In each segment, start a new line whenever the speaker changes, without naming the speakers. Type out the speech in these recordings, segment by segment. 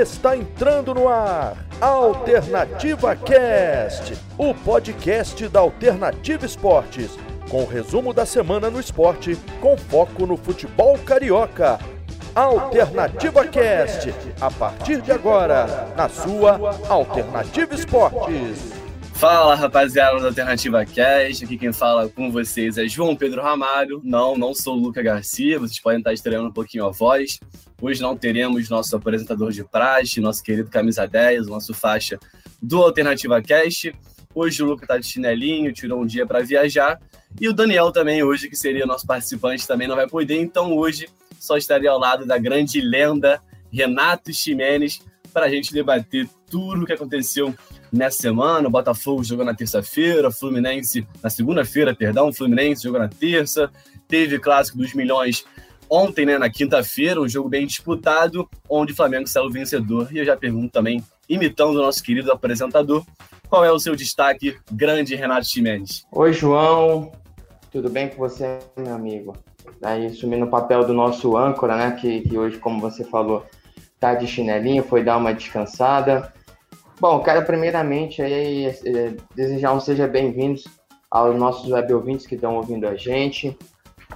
está entrando no ar. Alternativa Cast, o podcast da Alternativa Esportes, com o resumo da semana no esporte, com foco no futebol carioca. Alternativa Cast, a partir de agora, na sua Alternativa Esportes.
Fala rapaziada da Alternativa Cast, aqui quem fala com vocês é João Pedro Ramalho. Não, não sou o Luca Garcia, vocês podem estar estranhando um pouquinho a voz. Hoje não teremos nosso apresentador de praxe, nosso querido Camisa 10, nosso faixa do Alternativa Cast. Hoje o Luca tá de chinelinho, tirou um dia para viajar. E o Daniel também, hoje, que seria nosso participante, também não vai poder. Então hoje só estaria ao lado da grande lenda Renato Ximenes para a gente debater tudo o que aconteceu nessa semana. O Botafogo jogou na terça-feira, Fluminense na segunda-feira, perdão, Fluminense jogou na terça. Teve clássico dos milhões ontem, né, na quinta-feira, um jogo bem disputado, onde o Flamengo saiu vencedor. E eu já pergunto também, imitando o nosso querido apresentador, qual é o seu destaque, grande Renato Ximenes?
Oi, João. Tudo bem com você, meu amigo? Aí, assumindo o papel do nosso âncora, né, que, que hoje, como você falou, tá de chinelinho, foi dar uma descansada. Bom, quero primeiramente aí, é, desejar um seja bem-vindos aos nossos web ouvintes que estão ouvindo a gente.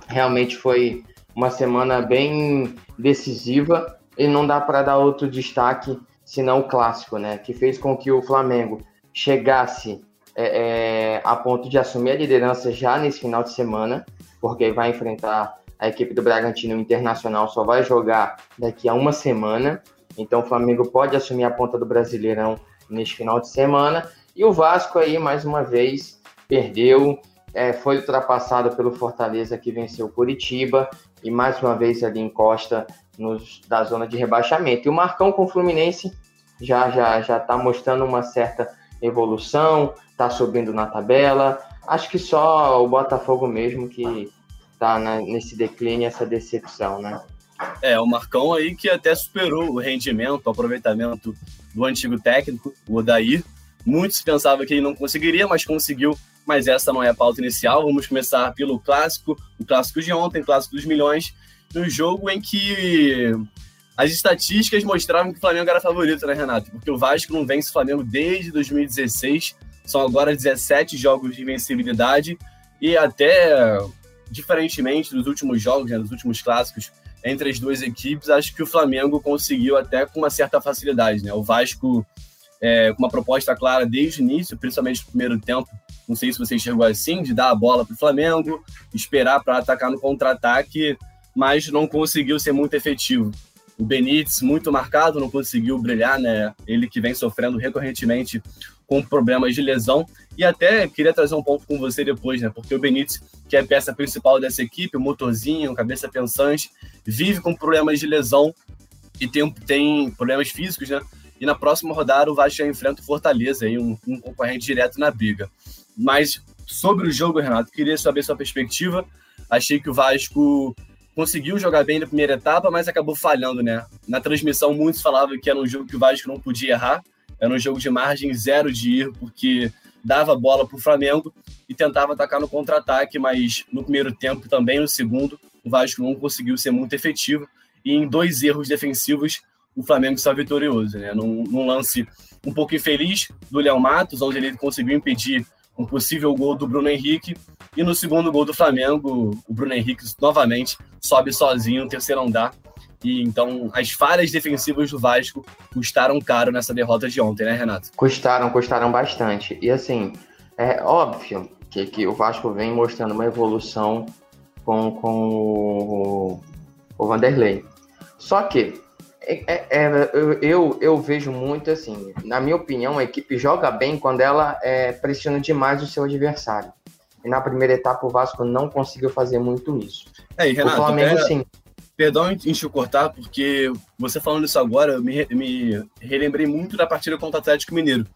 Realmente foi uma semana bem decisiva e não dá para dar outro destaque senão o clássico, né? Que fez com que o Flamengo chegasse é, é, a ponto de assumir a liderança já nesse final de semana, porque vai enfrentar a equipe do Bragantino Internacional, só vai jogar daqui a uma semana. Então o Flamengo pode assumir a ponta do Brasileirão neste final de semana. E o Vasco aí, mais uma vez, perdeu, é, foi ultrapassado pelo Fortaleza, que venceu o Curitiba, e mais uma vez ali encosta nos, da zona de rebaixamento. E o Marcão com o Fluminense já já já está mostrando uma certa evolução, está subindo na tabela. Acho que só o Botafogo mesmo que está nesse declínio, essa decepção, né?
É, o Marcão aí que até superou o rendimento, o aproveitamento do antigo técnico, o Odair. Muitos pensavam que ele não conseguiria, mas conseguiu. Mas essa não é a pauta inicial. Vamos começar pelo clássico, o clássico de ontem, clássico dos milhões, no jogo em que as estatísticas mostravam que o Flamengo era favorito, né, Renato? Porque o Vasco não vence o Flamengo desde 2016. São agora 17 jogos de invencibilidade. E até, diferentemente dos últimos jogos, né, dos últimos clássicos, entre as duas equipes, acho que o Flamengo conseguiu até com uma certa facilidade, né? O Vasco é, com uma proposta clara desde o início, principalmente no primeiro tempo. Não sei se você enxergou assim, de dar a bola para o Flamengo, esperar para atacar no contra-ataque, mas não conseguiu ser muito efetivo. O Benítez, muito marcado, não conseguiu brilhar, né? Ele que vem sofrendo recorrentemente com problemas de lesão. E até queria trazer um ponto com você depois, né? Porque o Benítez, que é a peça principal dessa equipe, o motorzinho, cabeça pensante, vive com problemas de lesão e tem, tem problemas físicos, né? E na próxima rodada o Vasco já enfrenta o Fortaleza, aí, um, um concorrente direto na briga. Mas sobre o jogo, Renato, queria saber sua perspectiva. Achei que o Vasco conseguiu jogar bem na primeira etapa, mas acabou falhando, né? Na transmissão, muitos falavam que era um jogo que o Vasco não podia errar, era um jogo de margem zero de erro, porque dava bola para o Flamengo e tentava atacar no contra-ataque, mas no primeiro tempo também no segundo, o Vasco não conseguiu ser muito efetivo e em dois erros defensivos o Flamengo está vitorioso, né? Num, num lance um pouco infeliz do Léo Matos, onde ele conseguiu impedir um possível gol do Bruno Henrique. E no segundo gol do Flamengo, o Bruno Henrique novamente sobe sozinho no terceiro andar e então as falhas defensivas do Vasco custaram caro nessa derrota de ontem, né, Renato?
Custaram, custaram bastante. E assim, é óbvio que, que o Vasco vem mostrando uma evolução com, com o, o Vanderlei. Só que é, é, é, eu, eu vejo muito assim, na minha opinião, a equipe joga bem quando ela é, pressiona demais o seu adversário. E na primeira etapa o Vasco não conseguiu fazer muito isso.
É, Renato, o Flamengo, sim. Perdão em te cortar, porque você falando isso agora, eu me, me relembrei muito da partida contra o Atlético Mineiro,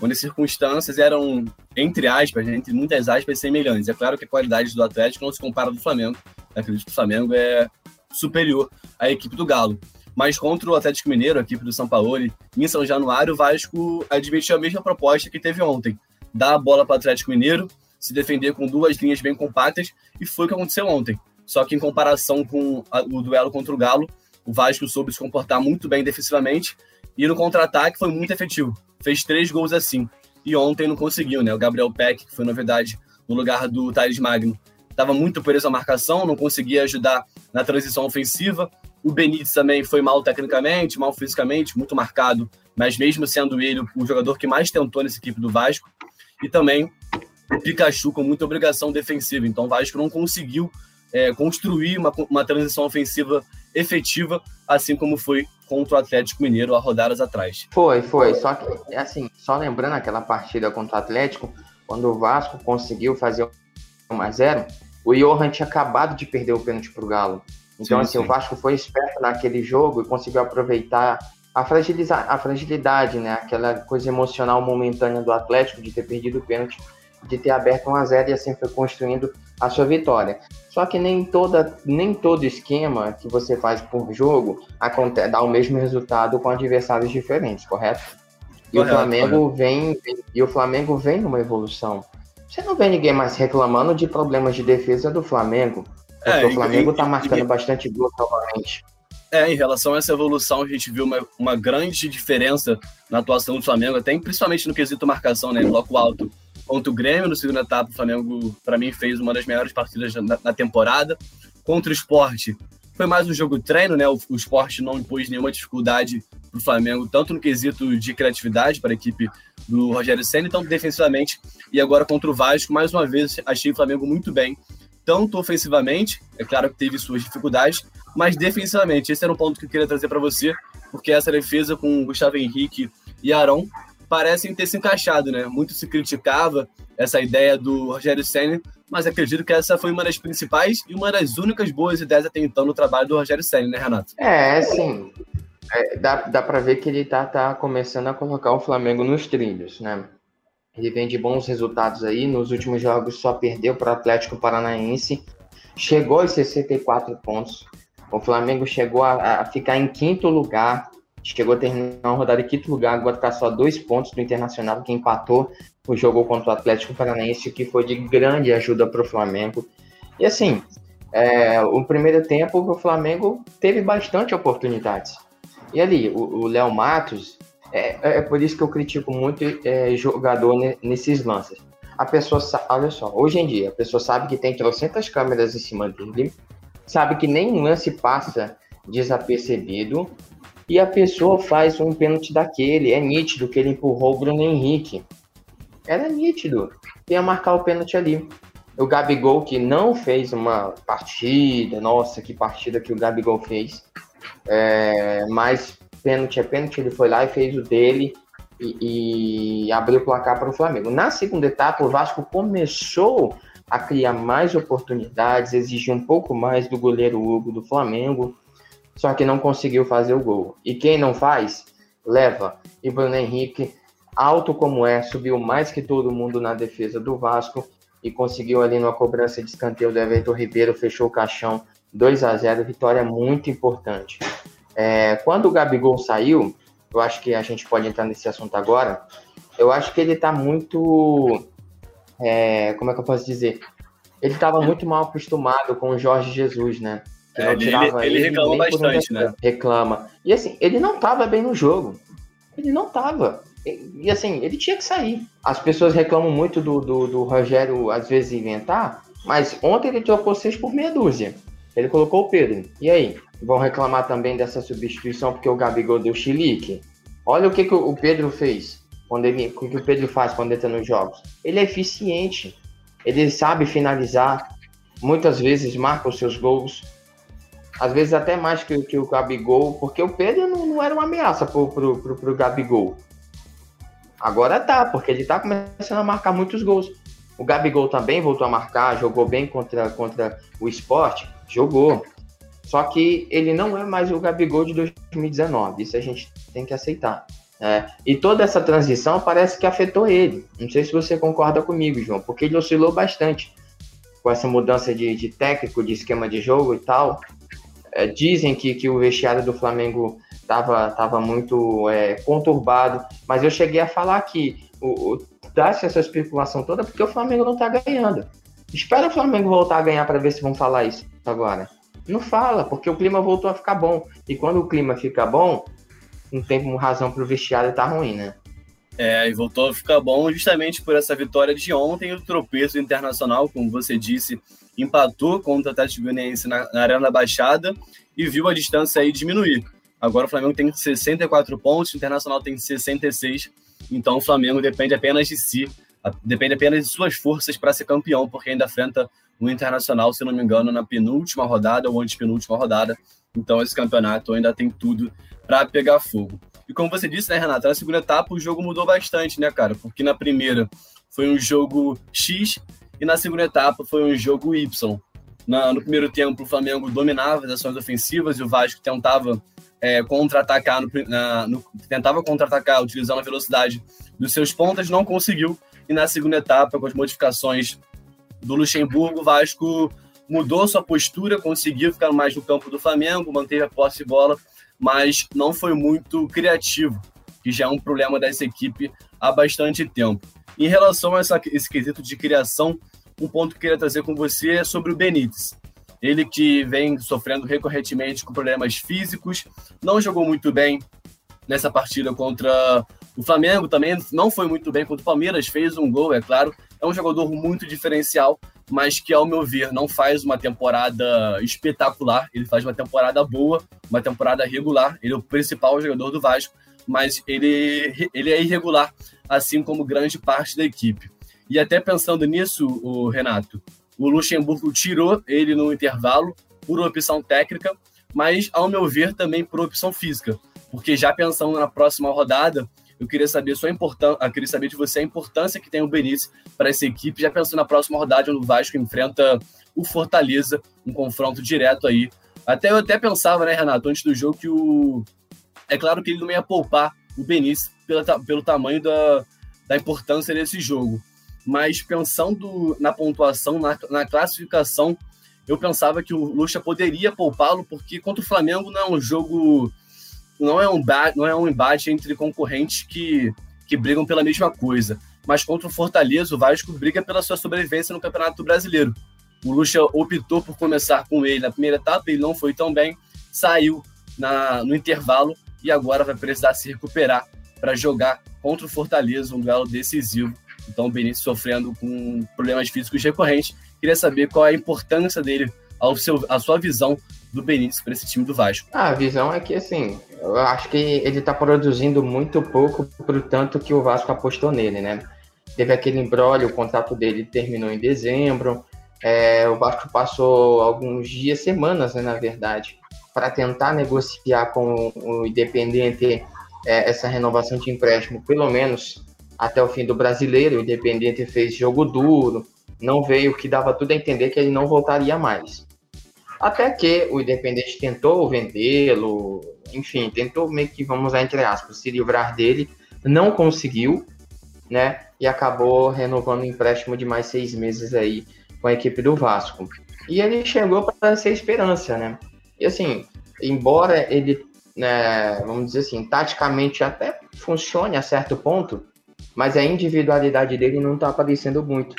onde as circunstâncias eram, entre aspas, entre muitas aspas, semelhantes. É claro que a qualidade do Atlético não se compara do Flamengo. Acredito que o Flamengo é superior à equipe do Galo. Mas contra o Atlético Mineiro, a equipe do São Paulo, em São Januário, o Vasco admitiu a mesma proposta que teve ontem. Dar a bola para o Atlético Mineiro, se defender com duas linhas bem compactas, e foi o que aconteceu ontem. Só que em comparação com o duelo contra o Galo, o Vasco soube se comportar muito bem defensivamente E no contra-ataque foi muito efetivo. Fez três gols assim. E ontem não conseguiu, né? O Gabriel Peck, que foi novidade no lugar do Thales Magno, estava muito preso à marcação, não conseguia ajudar na transição ofensiva. O Benítez também foi mal tecnicamente, mal fisicamente, muito marcado, mas mesmo sendo ele o jogador que mais tentou nessa equipe do Vasco. E também o Pikachu com muita obrigação defensiva. Então o Vasco não conseguiu é, construir uma, uma transição ofensiva efetiva, assim como foi contra o Atlético Mineiro há rodadas atrás.
Foi, foi. Só que, assim, só lembrando aquela partida contra o Atlético, quando o Vasco conseguiu fazer 1 a 0 o Johan tinha acabado de perder o pênalti para o Galo. Então, sim, assim, sim. o Vasco foi esperto naquele jogo e conseguiu aproveitar a, fragilizar, a fragilidade, né? Aquela coisa emocional momentânea do Atlético de ter perdido o pênalti, de ter aberto 1 a 0 e assim foi construindo a sua vitória. Só que nem, toda, nem todo esquema que você faz por jogo acontece, dá o mesmo resultado com adversários diferentes, correto? E correto, o Flamengo vem e o Flamengo vem numa evolução. Você não vê ninguém mais reclamando de problemas de defesa do Flamengo. Porque é, o Flamengo está marcando e, bastante gol novamente.
É, em relação a essa evolução, a gente viu uma, uma grande diferença na atuação do Flamengo, até principalmente no quesito marcação, né? Bloco alto. Contra o Grêmio, no segundo etapa, o Flamengo, para mim, fez uma das melhores partidas na, na temporada. Contra o esporte, foi mais um jogo treino, né? O, o esporte não impôs nenhuma dificuldade para o Flamengo, tanto no quesito de criatividade para a equipe do Rogério Senna, tanto defensivamente. E agora contra o Vasco, mais uma vez, achei o Flamengo muito bem, tanto ofensivamente, é claro que teve suas dificuldades, mas defensivamente. Esse era um ponto que eu queria trazer para você, porque essa defesa com Gustavo Henrique e Arão parecem ter se encaixado, né? Muito se criticava essa ideia do Rogério Senna, mas acredito que essa foi uma das principais e uma das únicas boas ideias até então no trabalho do Rogério Senna, né, Renato?
É, sim. É, dá, dá para ver que ele tá, tá começando a colocar o Flamengo nos trilhos, né? Ele vem de bons resultados aí. Nos últimos jogos só perdeu para o Atlético Paranaense. Chegou aos 64 pontos. O Flamengo chegou a, a ficar em quinto lugar chegou a terminar uma rodada em quinto lugar, agora está só dois pontos do Internacional, que empatou o jogo contra o Atlético Paranaense, que foi de grande ajuda para o Flamengo. E assim, é, o primeiro tempo o Flamengo teve bastante oportunidades. E ali, o Léo Matos, é, é, por isso que eu critico muito é, jogador nesses lances. A pessoa, olha só, hoje em dia, a pessoa sabe que tem trocentas câmeras em cima dele, sabe que nem lance passa desapercebido, e a pessoa faz um pênalti daquele. É nítido que ele empurrou o Bruno Henrique. Era nítido. Ia marcar o pênalti ali. O Gabigol, que não fez uma partida, nossa, que partida que o Gabigol fez. É, mas pênalti é pênalti, ele foi lá e fez o dele e, e abriu o placar para o Flamengo. Na segunda etapa, o Vasco começou a criar mais oportunidades, exigir um pouco mais do goleiro Hugo do Flamengo só que não conseguiu fazer o gol. E quem não faz, leva. E Bruno Henrique, alto como é, subiu mais que todo mundo na defesa do Vasco e conseguiu ali numa cobrança de escanteio do Everton Ribeiro, fechou o caixão 2 a 0 vitória muito importante. É, quando o Gabigol saiu, eu acho que a gente pode entrar nesse assunto agora, eu acho que ele tá muito. É, como é que eu posso dizer? Ele estava muito mal acostumado com o Jorge Jesus, né?
É, ele, ele, ele reclama bastante, né?
Reclama. E assim, ele não tava bem no jogo. Ele não tava. E, e assim, ele tinha que sair. As pessoas reclamam muito do, do, do, Rogério, às vezes, inventar, mas ontem ele trocou seis por meia dúzia. Ele colocou o Pedro. E aí? Vão reclamar também dessa substituição porque o Gabigol deu chilique. Olha o que, que o Pedro fez. Quando ele, o que o Pedro faz quando entra nos jogos. Ele é eficiente. Ele sabe finalizar. Muitas vezes marca os seus gols às vezes até mais que, que o Gabigol, porque o Pedro não, não era uma ameaça pro, pro, pro, pro Gabigol. Agora tá, porque ele tá começando a marcar muitos gols. O Gabigol também voltou a marcar, jogou bem contra, contra o esporte, jogou. Só que ele não é mais o Gabigol de 2019, isso a gente tem que aceitar. É, e toda essa transição parece que afetou ele. Não sei se você concorda comigo, João, porque ele oscilou bastante com essa mudança de, de técnico, de esquema de jogo e tal. É, dizem que, que o vestiário do Flamengo estava tava muito é, conturbado, mas eu cheguei a falar que o, o dá-se essa especulação toda porque o Flamengo não está ganhando. Espera o Flamengo voltar a ganhar para ver se vão falar isso agora. Não fala, porque o clima voltou a ficar bom. E quando o clima fica bom, não tem razão para o vestiário estar tá ruim, né?
É, e voltou a ficar bom justamente por essa vitória de ontem, o tropeço internacional, como você disse, empatou contra o Atlético Goianiense na, na Arena da Baixada e viu a distância aí diminuir. Agora o Flamengo tem 64 pontos, o Internacional tem 66, então o Flamengo depende apenas de si, depende apenas de suas forças para ser campeão, porque ainda enfrenta o Internacional, se não me engano, na penúltima rodada ou antepenúltima rodada. Então esse campeonato ainda tem tudo para pegar fogo. E como você disse, né, Renata, na segunda etapa o jogo mudou bastante, né, cara? Porque na primeira foi um jogo X e na segunda etapa foi um jogo Y. Na, no primeiro tempo, o Flamengo dominava as ações ofensivas e o Vasco tentava é, contra-atacar, no, no, tentava contra-atacar utilizando a velocidade dos seus pontas, não conseguiu. E na segunda etapa, com as modificações do Luxemburgo, o Vasco mudou sua postura, conseguiu ficar mais no campo do Flamengo, manteve a posse de bola mas não foi muito criativo, que já é um problema dessa equipe há bastante tempo. Em relação a essa, esse quesito de criação, um ponto que eu queria trazer com você é sobre o Benítez. Ele que vem sofrendo recorrentemente com problemas físicos, não jogou muito bem nessa partida contra o Flamengo também, não foi muito bem contra o Palmeiras, fez um gol, é claro. É um jogador muito diferencial, mas que, ao meu ver, não faz uma temporada espetacular. Ele faz uma temporada boa, uma temporada regular. Ele é o principal jogador do Vasco, mas ele, ele é irregular, assim como grande parte da equipe. E até pensando nisso, o Renato, o Luxemburgo tirou ele no intervalo por opção técnica, mas, ao meu ver, também por opção física. Porque já pensando na próxima rodada, eu queria saber sua importância, eu queria saber de você a importância que tem o Benítez para essa equipe, já pensando na próxima rodada, onde o Vasco enfrenta o Fortaleza, um confronto direto aí. Até eu até pensava, né, Renato, antes do jogo, que o. É claro que ele não ia poupar o Benítez pelo, pelo tamanho da, da importância desse jogo. Mas pensando na pontuação, na, na classificação, eu pensava que o Lucha poderia poupá-lo, porque contra o Flamengo não é um jogo não é um, não é um embate entre concorrentes que, que brigam pela mesma coisa. Mas contra o Fortaleza, o Vasco briga pela sua sobrevivência no Campeonato Brasileiro. O Lucha optou por começar com ele na primeira etapa, ele não foi tão bem, saiu na, no intervalo e agora vai precisar se recuperar para jogar contra o Fortaleza, um duelo decisivo. Então o Benítez sofrendo com problemas físicos recorrentes. Queria saber qual é a importância dele, ao seu, a sua visão do Benítez para esse time do Vasco.
Ah, a visão é que, assim, eu acho que ele está produzindo muito pouco pro tanto que o Vasco apostou nele, né? Teve aquele embrólio, o contrato dele terminou em dezembro, é, o Vasco passou alguns dias, semanas, né, na verdade, para tentar negociar com o Independente é, essa renovação de empréstimo, pelo menos até o fim do brasileiro. O Independente fez jogo duro, não veio, que dava tudo a entender que ele não voltaria mais. Até que o Independente tentou vendê-lo, enfim, tentou meio que, vamos lá, entre aspas, se livrar dele, não conseguiu, né? E acabou renovando o empréstimo de mais seis meses aí com a equipe do Vasco. E ele chegou para ser esperança, né? E assim, embora ele, né, vamos dizer assim, taticamente até funcione a certo ponto, mas a individualidade dele não está aparecendo muito.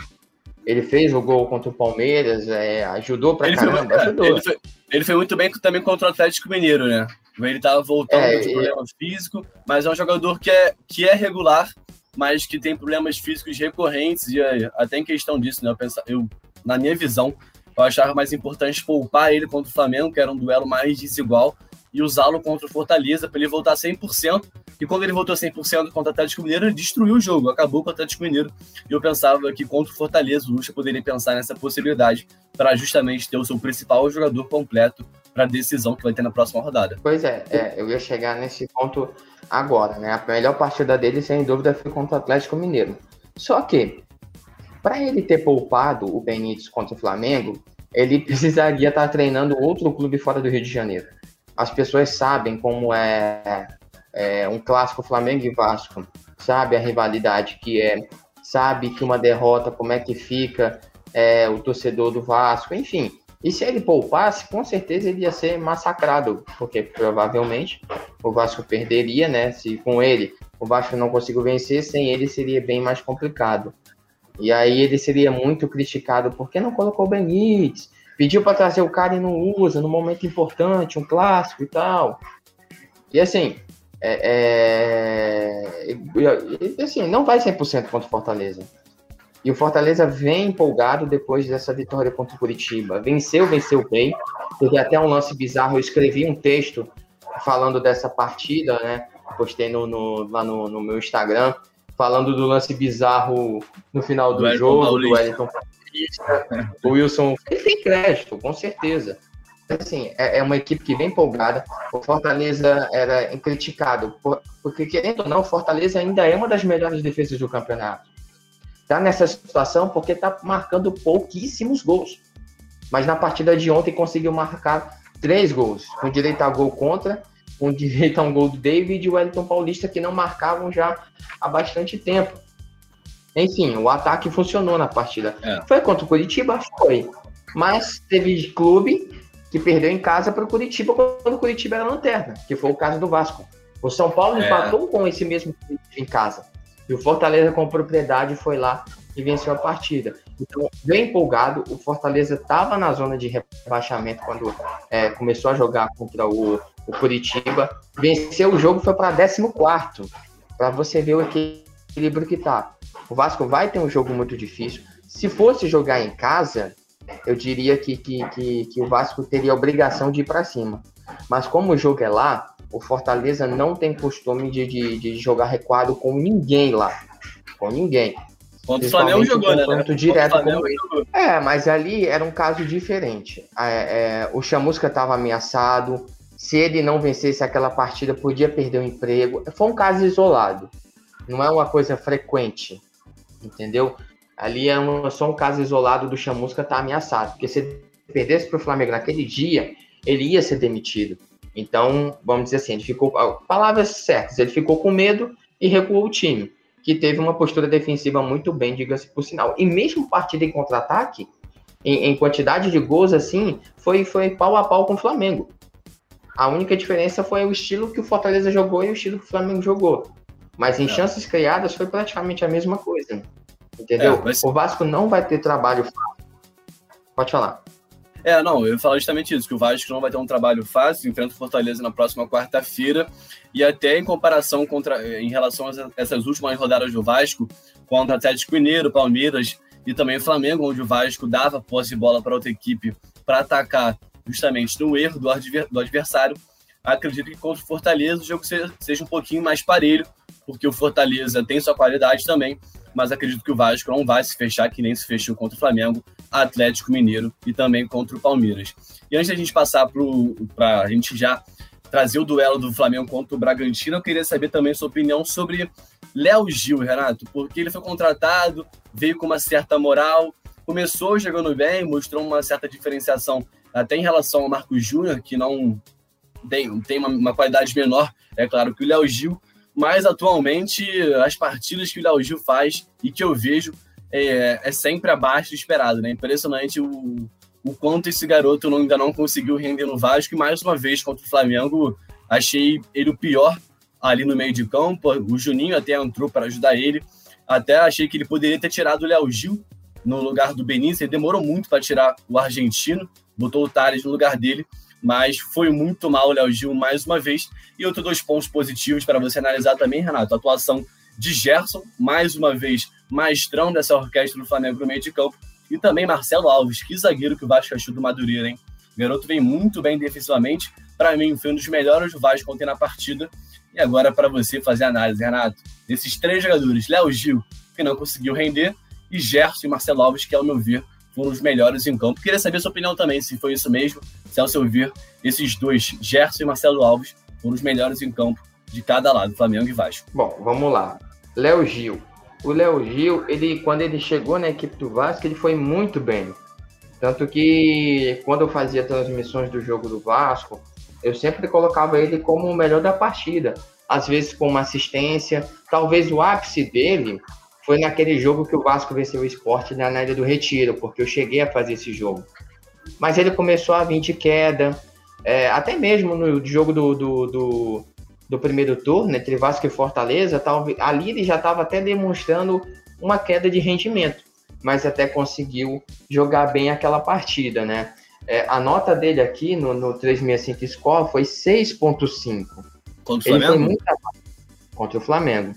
Ele fez o gol contra o Palmeiras, é, ajudou pra ele caramba, foi, ajudou.
Ele foi, ele foi, muito bem também contra o Atlético Mineiro, né? Ele tava voltando é, de problema e... físico, mas é um jogador que é, que é regular, mas que tem problemas físicos recorrentes, e até em questão disso, né? Eu, penso, eu, na minha visão, eu achava mais importante poupar ele contra o Flamengo, que era um duelo mais desigual, e usá-lo contra o Fortaleza para ele voltar 100%. E quando ele voltou 100% contra o Atlético Mineiro, ele destruiu o jogo, acabou com o Atlético Mineiro. E eu pensava que contra o Fortaleza, o Lucha poderia pensar nessa possibilidade para justamente ter o seu principal jogador completo para a decisão que vai ter na próxima rodada.
Pois é, é, eu ia chegar nesse ponto agora, né? A melhor partida dele, sem dúvida, foi contra o Atlético Mineiro. Só que, para ele ter poupado o Benítez contra o Flamengo, ele precisaria estar treinando outro clube fora do Rio de Janeiro as pessoas sabem como é, é, um clássico Flamengo e Vasco, sabe a rivalidade que é, sabe que uma derrota, como é que fica é, o torcedor do Vasco, enfim. E se ele poupasse, com certeza ele ia ser massacrado, porque provavelmente o Vasco perderia, né? Se com ele o Vasco não conseguiu vencer, sem ele seria bem mais complicado. E aí ele seria muito criticado, porque não colocou o Benítez? Pediu para trazer o cara e não usa no momento importante, um clássico e tal. E assim, é, é, assim, não vai 100% contra o Fortaleza. E o Fortaleza vem empolgado depois dessa vitória contra o Curitiba. Venceu, venceu bem. Teve até um lance bizarro. Eu escrevi um texto falando dessa partida, né? Postei no, no lá no, no, meu Instagram, falando do lance bizarro no final do, jogo, Paulista. do Wellington Paulista. O Wilson, ele crédito, com certeza. Assim, é, é, uma equipe que vem empolgada. O Fortaleza era criticado, porque querendo ou não, o Fortaleza ainda é uma das melhores defesas do campeonato. Tá nessa situação porque tá marcando pouquíssimos gols. Mas na partida de ontem conseguiu marcar três gols, com direito a gol contra, com direito a um gol do David e o Wellington Paulista, que não marcavam já há bastante tempo. Enfim, o ataque funcionou na partida. É. Foi contra o Curitiba? Foi. Mas teve clube que perdeu em casa para o Curitiba quando o Curitiba era lanterna, que foi o caso do Vasco. O São Paulo é. empatou com esse mesmo em casa. E o Fortaleza, com propriedade, foi lá e venceu a partida. Então, bem empolgado, o Fortaleza estava na zona de rebaixamento quando é, começou a jogar contra o, o Curitiba. Venceu o jogo, foi para 14, para você ver o equilíbrio que tá. O Vasco vai ter um jogo muito difícil. Se fosse jogar em casa, eu diria que, que, que, que o Vasco teria a obrigação de ir para cima. Mas como o jogo é lá, o Fortaleza não tem costume de, de, de jogar recuado com ninguém lá. Com ninguém.
Contra o Flamengo jogou, né?
Direto Flamengo jogou. É, mas ali era um caso diferente. É, é, o Chamusca estava ameaçado. Se ele não vencesse aquela partida, podia perder o emprego. Foi um caso isolado. Não é uma coisa frequente. Entendeu? Ali é um, só um caso isolado do Chamusca estar tá ameaçado. Porque se ele perdesse para o Flamengo naquele dia, ele ia ser demitido. Então, vamos dizer assim, ele ficou. Palavras certas, ele ficou com medo e recuou o time que teve uma postura defensiva muito bem, diga-se por sinal. E mesmo partida em contra-ataque, em, em, quantidade de gols, assim, foi, foi pau a pau com o Flamengo. A única diferença foi o estilo que o Fortaleza jogou e o estilo que o Flamengo jogou. Mas em é. chances criadas foi praticamente a mesma coisa. Entendeu? É, mas... O Vasco não vai ter trabalho fácil. Pode falar.
É, não, eu ia falar justamente isso, que o Vasco não vai ter um trabalho fácil, enfrenta o Fortaleza na próxima quarta-feira, e até em comparação contra, em relação a essas últimas rodadas do Vasco, contra Atlético Mineiro, Palmeiras e também o Flamengo, onde o Vasco dava posse de bola para outra equipe para atacar justamente no erro do, adversário, acredito que contra o Fortaleza o jogo seja um pouquinho mais parelho, porque o Fortaleza tem sua qualidade também, mas acredito que o Vasco não vai se fechar que nem se fechou contra o Flamengo, Atlético Mineiro e também contra o Palmeiras. E antes da gente passar para a gente já trazer o duelo do Flamengo contra o Bragantino, eu queria saber também sua opinião sobre Léo Gil, Renato, porque ele foi contratado, veio com uma certa moral, começou jogando bem, mostrou uma certa diferenciação até em relação ao Marcos Júnior, que não tem, tem uma, uma qualidade menor, é claro, que o Léo Gil, mas atualmente as partidas que o Léo Gil faz e que eu vejo é, é sempre abaixo do esperado, né? Impressionante o, o quanto esse garoto não, ainda não conseguiu render no Vasco e mais uma vez contra o Flamengo achei ele o pior ali no meio de campo. O Juninho até entrou para ajudar ele. Até achei que ele poderia ter tirado o Léo Gil no lugar do Benício. Ele demorou muito para tirar o argentino, botou o Thales no lugar dele mas foi muito mal o Léo Gil mais uma vez. E outros dois pontos positivos para você analisar também, Renato, a atuação de Gerson, mais uma vez maestrão dessa orquestra do Flamengo no meio de campo, e também Marcelo Alves, que zagueiro que o Vasco achou do Madureira, hein? O garoto vem muito bem defensivamente, para mim foi um dos melhores do Vasco ontem na partida. E agora para você fazer a análise, Renato, desses três jogadores, Léo Gil, que não conseguiu render, e Gerson e Marcelo Alves, que ao meu ver foram os melhores em campo. Queria saber sua opinião também, se foi isso mesmo, se ao seu ver, esses dois, Gerson e Marcelo Alves, foram os melhores em campo de cada lado, Flamengo e Vasco.
Bom, vamos lá. Léo Gil. O Léo Gil, ele, quando ele chegou na equipe do Vasco, ele foi muito bem. Tanto que quando eu fazia transmissões do jogo do Vasco, eu sempre colocava ele como o melhor da partida. Às vezes com uma assistência. Talvez o ápice dele foi naquele jogo que o Vasco venceu o esporte na Ilha do Retiro, porque eu cheguei a fazer esse jogo. Mas ele começou a vir de queda, é, até mesmo no jogo do, do, do, do, primeiro turno, entre Vasco e Fortaleza, talvez, ali ele já estava até demonstrando uma queda de rendimento, mas até conseguiu jogar bem aquela partida, né? É, a nota dele aqui no, no 365 Score foi 6.5.
Contra o Flamengo?
Muito contra o Flamengo.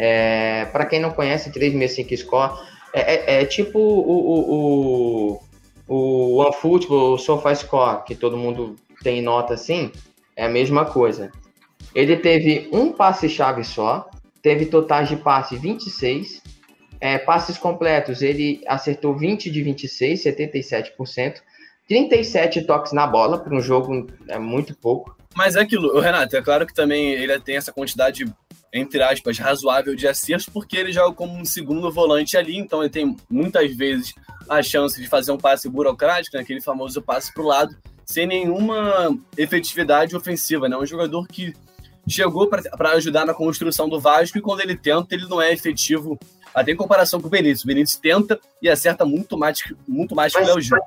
É, para quem não conhece, 365 Score é, é, é tipo o, o, o, o OneFootball, o SofaScore, que todo mundo tem nota assim, é a mesma coisa. Ele teve um passe-chave só, teve totais de passe 26, é, passes completos, ele acertou 20 de 26, 77%, 37 toques na bola, para um jogo é muito pouco.
Mas é aquilo, Renato, é claro que também ele tem essa quantidade, entre aspas, razoável de acertos, porque ele joga como um segundo volante ali, então ele tem muitas vezes a chance de fazer um passe burocrático, né, aquele famoso passe para o lado, sem nenhuma efetividade ofensiva. Né? Um jogador que chegou para ajudar na construção do Vasco e quando ele tenta, ele não é efetivo, até em comparação com o Benítez. O Benítez tenta e acerta muito mais, muito mais que o Léo Gil.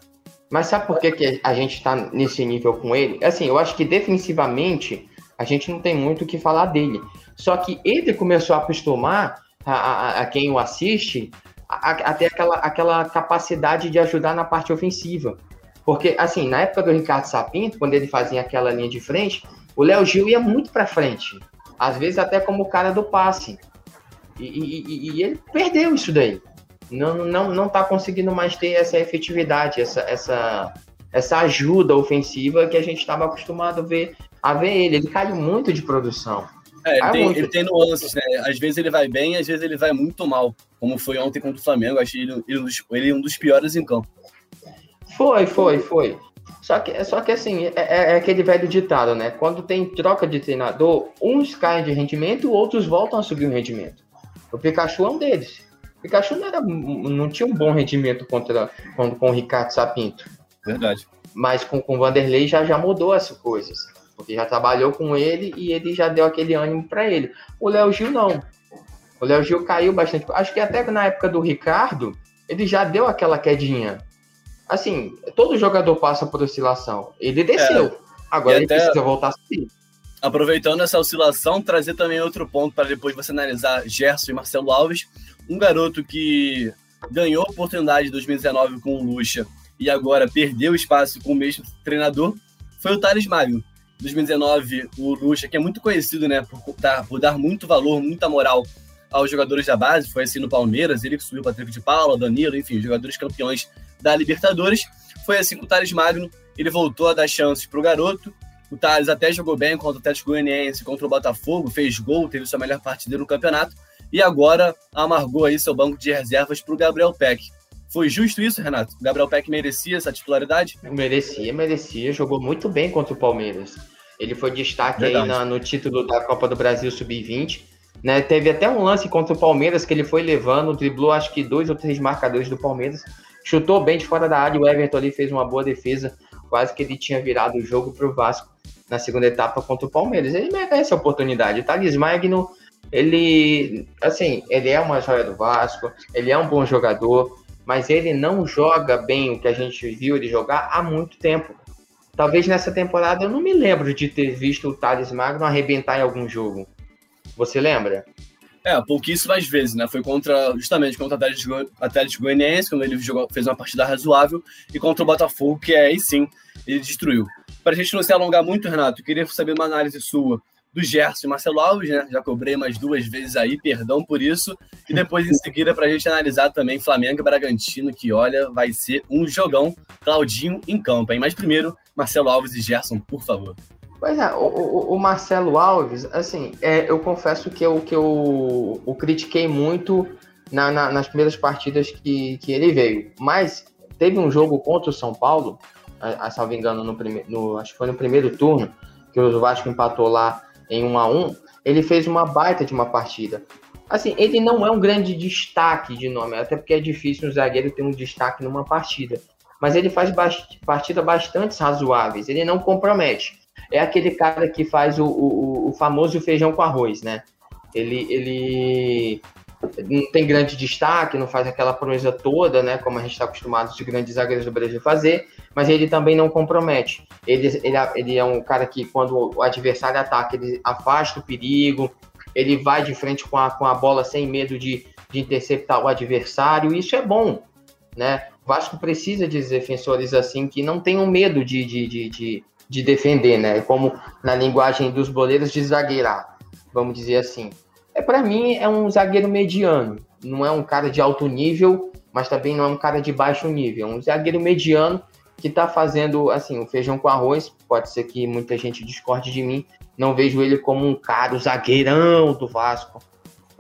Mas sabe por que, que a gente está nesse nível com ele? Assim, eu acho que defensivamente a gente não tem muito o que falar dele. Só que ele começou a acostumar a, a, a quem o assiste a, a, ter aquela, aquela capacidade de ajudar na parte ofensiva. Porque, assim, na época do Ricardo Sapinto, quando ele fazia aquela linha de frente, o Léo Gil ia muito para frente. Às vezes até como o cara do passe. E, e, e, ele perdeu isso daí não, não, não tá conseguindo mais ter essa efetividade, essa, essa, essa ajuda ofensiva que a gente estava acostumado a ver, a ver ele. Ele caiu muito de produção.
É, ele, tem, ele tem nuances, né? Às vezes ele vai bem, às vezes ele vai muito mal. Como foi ontem contra o Flamengo, achei ele, ele, um, dos, ele um dos piores em campo.
Foi, foi, foi. Só que, só que assim, é, é, é, aquele velho ditado, né? Quando tem troca de treinador, uns caem de rendimento, outros voltam a subir o rendimento. O Pikachu é um deles. Pikachu não, era, não tinha um bom rendimento contra, com, com o Ricardo Sapinto.
Verdade.
Mas com, com o Vanderlei já, já mudou as coisas. Porque já trabalhou com ele e ele já deu aquele ânimo para ele. O Léo Gil não. O Léo Gil caiu bastante. Acho que até na época do Ricardo, ele já deu aquela quedinha. Assim, todo jogador passa por oscilação. Ele desceu. É. Agora ele precisa voltar a subir.
Aproveitando essa oscilação, trazer também outro ponto para depois você analisar Gerson e Marcelo Alves um garoto que ganhou a oportunidade em 2019 com o Lucha e agora perdeu espaço com o mesmo treinador foi o Thales Magno. Em 2019, o Lucha, que é muito conhecido né, por dar, por dar muito valor, muita moral aos jogadores da base, foi assim no Palmeiras, ele que subiu Patrick de Paula, Danilo, enfim, jogadores campeões da Libertadores. Foi assim com o Thales Magno, ele voltou a dar chances para o garoto. O Thales até jogou bem contra o Atlético Goianiense, contra o Botafogo, fez gol, teve sua melhor partida no campeonato e agora amargou aí seu banco de reservas para o Gabriel Peck. Foi justo isso, Renato? O Gabriel Peck merecia essa titularidade?
Merecia, merecia. Jogou muito bem contra o Palmeiras. Ele foi destaque Verdade. aí na, no título da Copa do Brasil Sub-20. Né, teve até um lance contra o Palmeiras que ele foi levando, driblou acho que dois ou três marcadores do Palmeiras, chutou bem de fora da área. O Everton ali fez uma boa defesa, quase que ele tinha virado o jogo para o Vasco na segunda etapa contra o Palmeiras. Ele merece a oportunidade. O Thales Magno ele, assim, ele é uma joia do Vasco, ele é um bom jogador, mas ele não joga bem o que a gente viu ele jogar há muito tempo. Talvez nessa temporada eu não me lembro de ter visto o Thales Magno arrebentar em algum jogo. Você lembra?
É, pouquíssimas vezes, né? Foi contra, justamente contra o Atlético Goianiense, quando ele jogou, fez uma partida razoável, e contra o Botafogo, que aí sim ele destruiu. Para a gente não se alongar muito, Renato, eu queria saber uma análise sua do Gerson e Marcelo Alves, né? Já cobrei mais duas vezes aí, perdão por isso. E depois, em seguida, para a gente analisar também Flamengo e Bragantino, que olha, vai ser um jogão. Claudinho em campo, hein? Mas primeiro, Marcelo Alves e Gerson, por favor.
Pois é, o, o, Marcelo Alves, assim, é, eu confesso que eu, que eu o critiquei muito na, na, nas primeiras partidas que, que ele veio. Mas teve um jogo contra o São Paulo, a, a salvo engano, no, no, acho que foi no primeiro turno, que o Vasco empatou lá em 1 a 1 ele fez uma baita de uma partida. Assim, ele não é um grande destaque de nome, até porque é difícil um zagueiro ter um destaque numa partida. Mas ele faz bast partida bastante razoáveis, ele não compromete. É aquele cara que faz o, o, o famoso feijão com arroz, né? Ele, ele não tem grande destaque, não faz aquela proeza toda, né? Como a gente está acostumado os grandes zagueiros do Brasil fazer, mas ele também não compromete. Ele, ele, ele é um cara que, quando o adversário ataca, ele afasta o perigo, ele vai de frente com a, com a bola sem medo de, de interceptar o adversário, isso é bom, né? Vasco precisa de defensores assim que não tenham medo de, de, de, de, de defender, né? Como na linguagem dos boleiros de zagueirar, vamos dizer assim. É para mim é um zagueiro mediano, não é um cara de alto nível, mas também não é um cara de baixo nível, é um zagueiro mediano que está fazendo assim o feijão com arroz. Pode ser que muita gente discorde de mim. Não vejo ele como um cara, zagueirão do Vasco,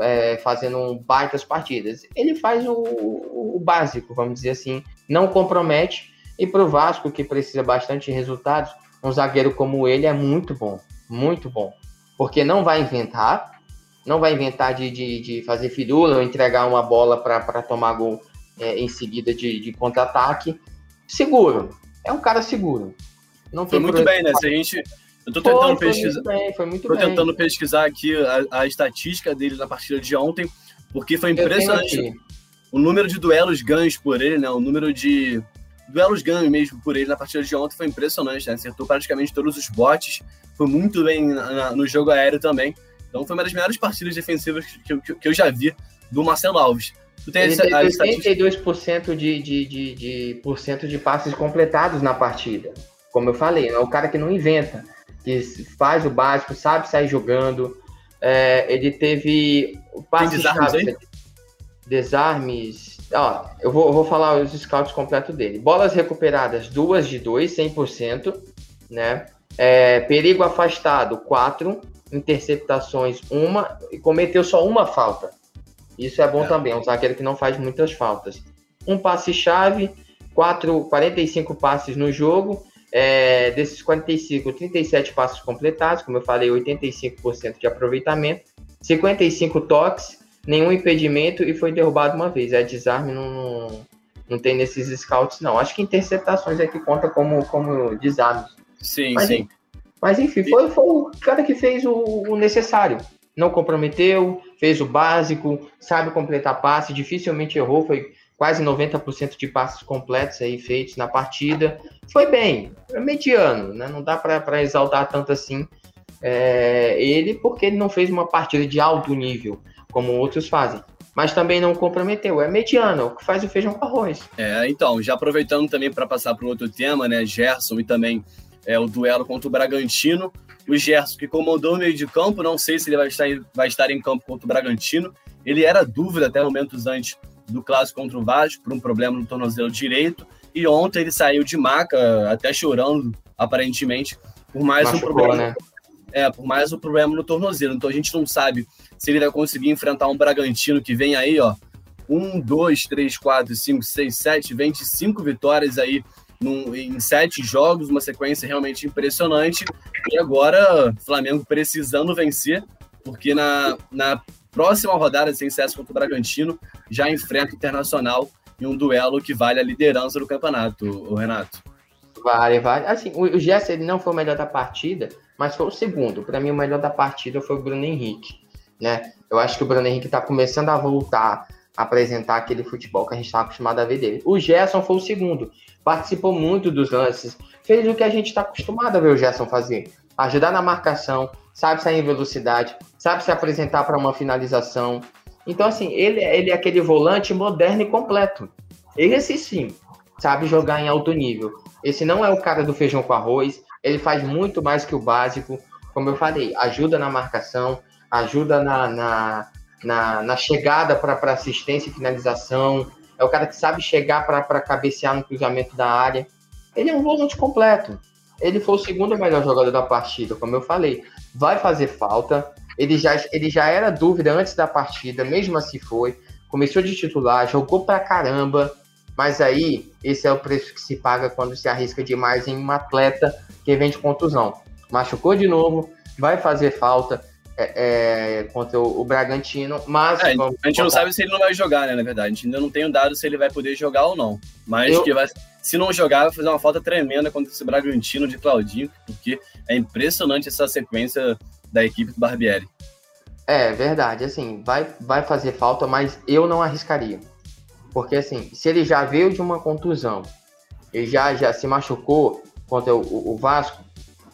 é, fazendo baitas partidas. Ele faz o, o, o, básico, vamos dizer assim, não compromete. E para o Vasco, que precisa bastante de resultados, um zagueiro como ele é muito bom, muito bom. Porque não vai inventar, não vai inventar de, de, de fazer firula ou entregar uma bola para tomar gol é, em seguida de, de contra-ataque seguro. É um cara seguro.
Não foi muito bem, né? Se a gente. Eu tô tentando foi, pesquisar. Foi bem, foi tô tentando pesquisar aqui a, a, estatística dele na partida de ontem, porque foi impressionante o número de duelos ganhos por ele, né? O número de duelos ganhos mesmo por ele na partida de ontem foi impressionante, né? Acertou praticamente todos os botes, foi muito bem na, na, no jogo aéreo também. Então foi uma das melhores partidas defensivas que, que, que eu já vi do Marcelo Alves.
Tu tem ele essa, teve 82% de, de, de, de, por cento de passes completados na partida. Como eu falei, é o cara que não inventa, que faz o básico, sabe sair jogando. É, ele teve
passes desarmes, rápidos,
desarmes. Ó, eu vou, eu vou falar os scouts completos dele. Bolas recuperadas, duas de dois, 100%. Né? É, perigo afastado, quatro. Interceptações, uma. E cometeu só uma falta. Isso é bom é. também, é um zagueiro que não faz muitas faltas. Um passe-chave, 45 passes no jogo. É, desses 45, 37 passes completados, como eu falei, 85% de aproveitamento. 55 toques, nenhum impedimento e foi derrubado uma vez. É desarme, não, não, não tem nesses scouts, não. Acho que interceptações é que conta como, como desarme.
Sim, mas, sim.
Mas enfim, foi, foi o cara que fez o, o necessário não comprometeu, fez o básico, sabe completar passe, dificilmente errou, foi quase 90% de passes completos aí feitos na partida. Foi bem, é mediano, né? não dá para exaltar tanto assim é, ele, porque ele não fez uma partida de alto nível, como outros fazem. Mas também não comprometeu, é mediano, o que faz o feijão com arroz.
É, então, já aproveitando também para passar para outro tema, né, Gerson e também é, o duelo contra o Bragantino, o Gerson, que comandou o meio de campo, não sei se ele vai estar, vai estar em campo contra o Bragantino. Ele era dúvida até momentos antes do clássico contra o Vasco, por um problema no tornozelo direito. E ontem ele saiu de maca, até chorando, aparentemente, por mais Machucou, um problema. Né? É, por mais um problema no tornozelo. Então a gente não sabe se ele vai conseguir enfrentar um Bragantino que vem aí, ó. Um, dois, três, quatro, cinco, seis, sete, vinte cinco vitórias aí num, em sete jogos, uma sequência realmente impressionante. E agora, Flamengo precisando vencer, porque na, na próxima rodada, sem sucesso contra o Bragantino, já enfrenta o Internacional em um duelo que vale a liderança do campeonato, Renato.
Vale, vale. Assim, o, o Gerson ele não foi o melhor da partida, mas foi o segundo. Para mim, o melhor da partida foi o Bruno Henrique. Né? Eu acho que o Bruno Henrique está começando a voltar a apresentar aquele futebol que a gente está acostumado a ver dele. O Gerson foi o segundo participou muito dos lances, fez o que a gente está acostumado a ver o Gerson fazer. Ajudar na marcação, sabe sair em velocidade, sabe se apresentar para uma finalização. Então, assim, ele, ele é aquele volante moderno e completo. Esse sim, sabe jogar em alto nível. Esse não é o cara do feijão com arroz, ele faz muito mais que o básico. Como eu falei, ajuda na marcação, ajuda na, na, na, na chegada para assistência e finalização, é o cara que sabe chegar para cabecear no cruzamento da área. Ele é um volante completo. Ele foi o segundo melhor jogador da partida, como eu falei. Vai fazer falta. Ele já, ele já era dúvida antes da partida, mesmo assim foi. Começou de titular, jogou pra caramba. Mas aí, esse é o preço que se paga quando se arrisca demais em um atleta que vem de contusão. Machucou de novo, vai fazer falta é, é, contra o, o, Bragantino, mas... É,
a gente não sabe se ele não vai jogar, né, na verdade. A gente ainda não tem um dado se ele vai poder jogar ou não. Mas eu... que vai, se não jogar, vai fazer uma falta tremenda contra esse Bragantino de Claudinho, porque é impressionante essa sequência da equipe do Barbieri.
É, verdade, assim, vai, vai fazer falta, mas eu não arriscaria. Porque, assim, se ele já veio de uma contusão, e já, já se machucou contra o, o Vasco,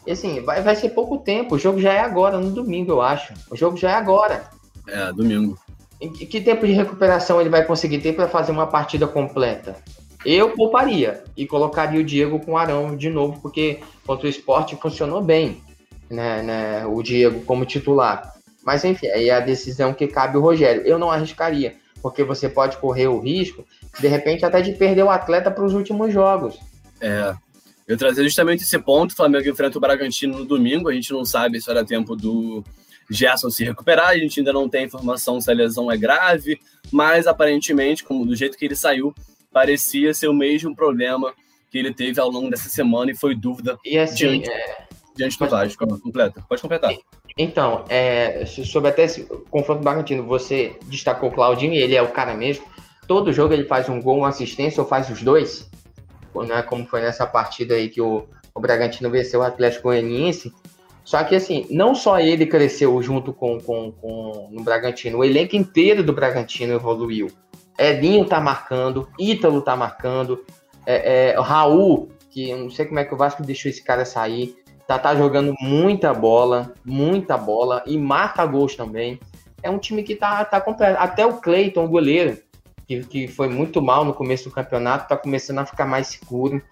e assim, vai, vai ser pouco tempo. O jogo já é agora, no domingo, eu acho. O jogo já é agora.
É, domingo.
E que tempo de recuperação ele vai conseguir ter para fazer uma partida completa? Eu pouparia e colocaria o Diego com o Arão de novo, porque contra o esporte funcionou bem, né, né, o Diego como titular. Mas enfim, aí é a decisão que cabe o Rogério. Eu não arriscaria, porque você pode correr o risco, de repente, até de perder o atleta para os últimos jogos.
É, eu trazer justamente esse ponto. O Flamengo enfrenta o Bragantino no domingo. A gente não sabe se vai dar tempo do Gerson se recuperar. A gente ainda não tem informação se a lesão é grave, mas aparentemente, como do jeito que ele saiu, parecia ser o mesmo problema que ele teve ao longo dessa semana e foi dúvida
e assim, diante, é...
diante do Vasco. Completa. Pode completar.
Então, é, sobre até esse confronto do Bragantino, você destacou o Claudinho, ele é o cara mesmo. Todo jogo ele faz um gol, uma assistência ou faz os dois né, como foi nessa partida aí que o, o Bragantino venceu o Atlético Goianiense. Só que, assim, não só ele cresceu junto com, com, com no Bragantino, o elenco inteiro do Bragantino evoluiu. Edinho tá marcando, Ítalo tá marcando, é, é, Raul, que eu não sei como é que o Vasco deixou esse cara sair, tá, tá jogando muita bola, muita bola, e marca gols também. É um time que tá, tá completo. Até o Cleiton, o goleiro, que, que foi muito mal no começo do campeonato, está começando a ficar mais seguro.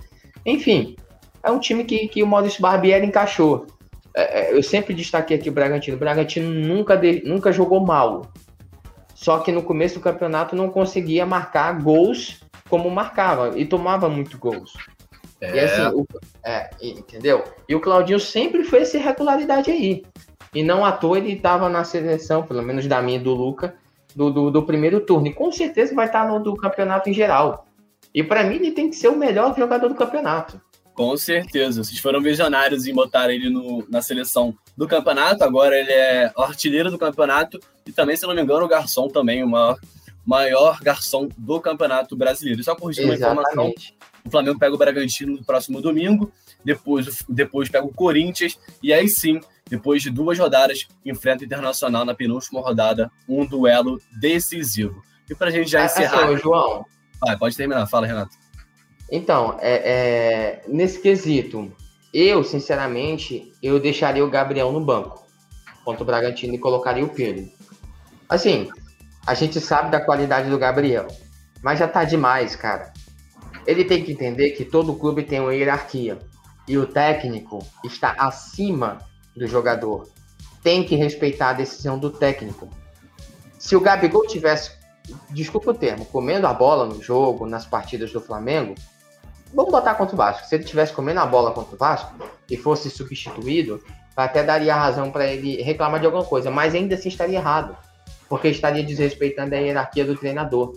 Enfim, é um time que, que o Maurício Barbieri encaixou. É, é eu sempre destaquei aqui o Bragantino. O Bragantino nunca, de, nunca jogou mal. Só que no começo do campeonato não conseguia marcar gols como marcava e tomava muito gols. É. E assim, o, é, entendeu? E o Claudinho sempre foi essa irregularidade aí. E não à toa ele estava na seleção, pelo menos da minha e do Luca, do, do, do, primeiro turno. E com certeza vai estar no do campeonato em geral. E para mim ele tem que ser o melhor jogador do campeonato.
Com certeza. Vocês foram visionários em botar ele no, na seleção do campeonato. Agora ele é artilheiro do campeonato e também, se não me engano, o garçom também, o maior, maior garçom do campeonato brasileiro. Só corrigindo uma informação. O Flamengo pega o Bragantino no próximo domingo, depois, depois pega o Corinthians, e aí sim depois de duas rodadas, enfrenta o Internacional na penúltima rodada, um duelo decisivo. E para a gente já encerrar.
Assim, João.
Vai, pode terminar, fala, Renato.
Então, é, é, nesse quesito, eu, sinceramente, eu deixaria o Gabriel no banco contra o Bragantino e colocaria o Pedro. Assim, a gente sabe da qualidade do Gabriel, mas já tá demais, cara. Ele tem que entender que todo clube tem uma hierarquia e o técnico está acima do jogador. Tem que respeitar a decisão do técnico. Se o Gabigol tivesse, desculpa o termo, comendo a bola no jogo, nas partidas do Flamengo, vamos botar contra o Vasco. Se ele tivesse comendo a bola contra o Vasco e fosse substituído, até daria razão para ele reclamar de alguma coisa, mas ainda assim estaria errado, porque estaria desrespeitando a hierarquia do treinador.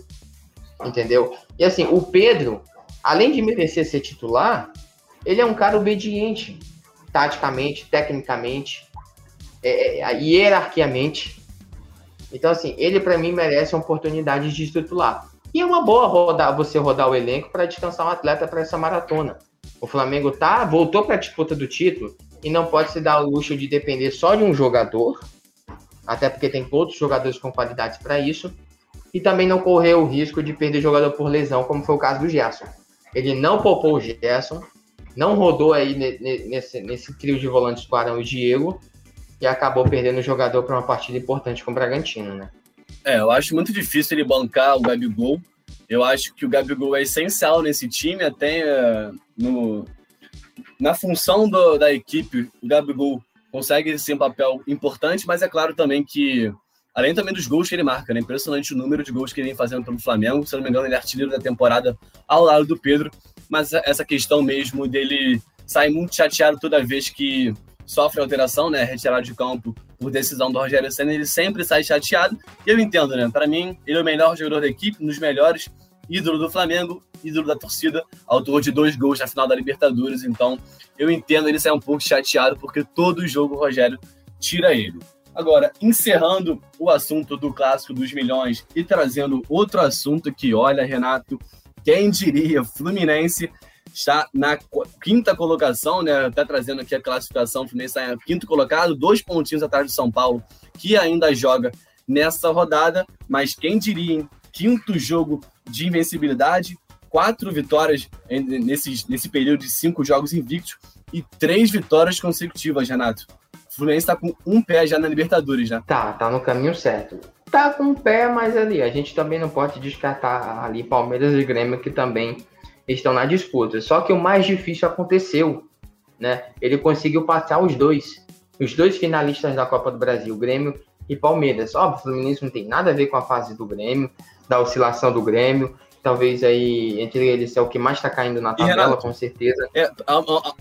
Entendeu? E assim, o Pedro, além de merecer ser titular, ele é um cara obediente taticamente, tecnicamente, é, é, hierarquiamente. Então, assim, ele para mim merece uma oportunidade de titular. E é uma boa rodar, você rodar o elenco para descansar um atleta para essa maratona. O Flamengo tá, voltou para a disputa do título e não pode se dar o luxo de depender só de um jogador, até porque tem outros jogadores com qualidades para isso, e também não correr o risco de perder jogador por lesão, como foi o caso do Gerson. Ele não poupou o Gerson, não rodou aí nesse, nesse trio de volantes com Arão e Diego e acabou perdendo o jogador para uma partida importante com o Bragantino, né?
É, eu acho muito difícil ele bancar o Gabigol. Eu acho que o Gabigol é essencial nesse time, até uh, no, na função do, da equipe, o Gabigol consegue ser um papel importante, mas é claro também que, além também dos gols que ele marca, né? Impressionante o número de gols que ele vem fazendo pelo Flamengo. Se não me engano, ele é artilheiro da temporada ao lado do Pedro mas essa questão mesmo dele sair muito chateado toda vez que sofre alteração, né, retirado de campo por decisão do Rogério Senna, ele sempre sai chateado. E eu entendo, né? Para mim, ele é o melhor jogador da equipe, um dos melhores, ídolo do Flamengo, ídolo da torcida, autor de dois gols na final da Libertadores. Então, eu entendo ele sair um pouco chateado, porque todo jogo o Rogério tira ele. Agora, encerrando o assunto do clássico dos milhões e trazendo outro assunto que, olha, Renato, quem diria, Fluminense está na quinta colocação, né? Até trazendo aqui a classificação, o Fluminense está em quinto colocado, dois pontinhos atrás do São Paulo, que ainda joga nessa rodada, mas quem diria, hein? Quinto jogo de invencibilidade, quatro vitórias nesse, nesse período de cinco jogos invictos e três vitórias consecutivas, Renato. O Fluminense está com um pé já na Libertadores, né?
Tá, tá no caminho certo tá com o pé, mas ali a gente também não pode descartar ali Palmeiras e Grêmio que também estão na disputa. Só que o mais difícil aconteceu, né? Ele conseguiu passar os dois, os dois finalistas da Copa do Brasil, Grêmio e Palmeiras. Óbvio, o Fluminense não tem nada a ver com a fase do Grêmio, da oscilação do Grêmio. Talvez aí entre eles é o que mais está caindo na tabela, Renato, com certeza.
É,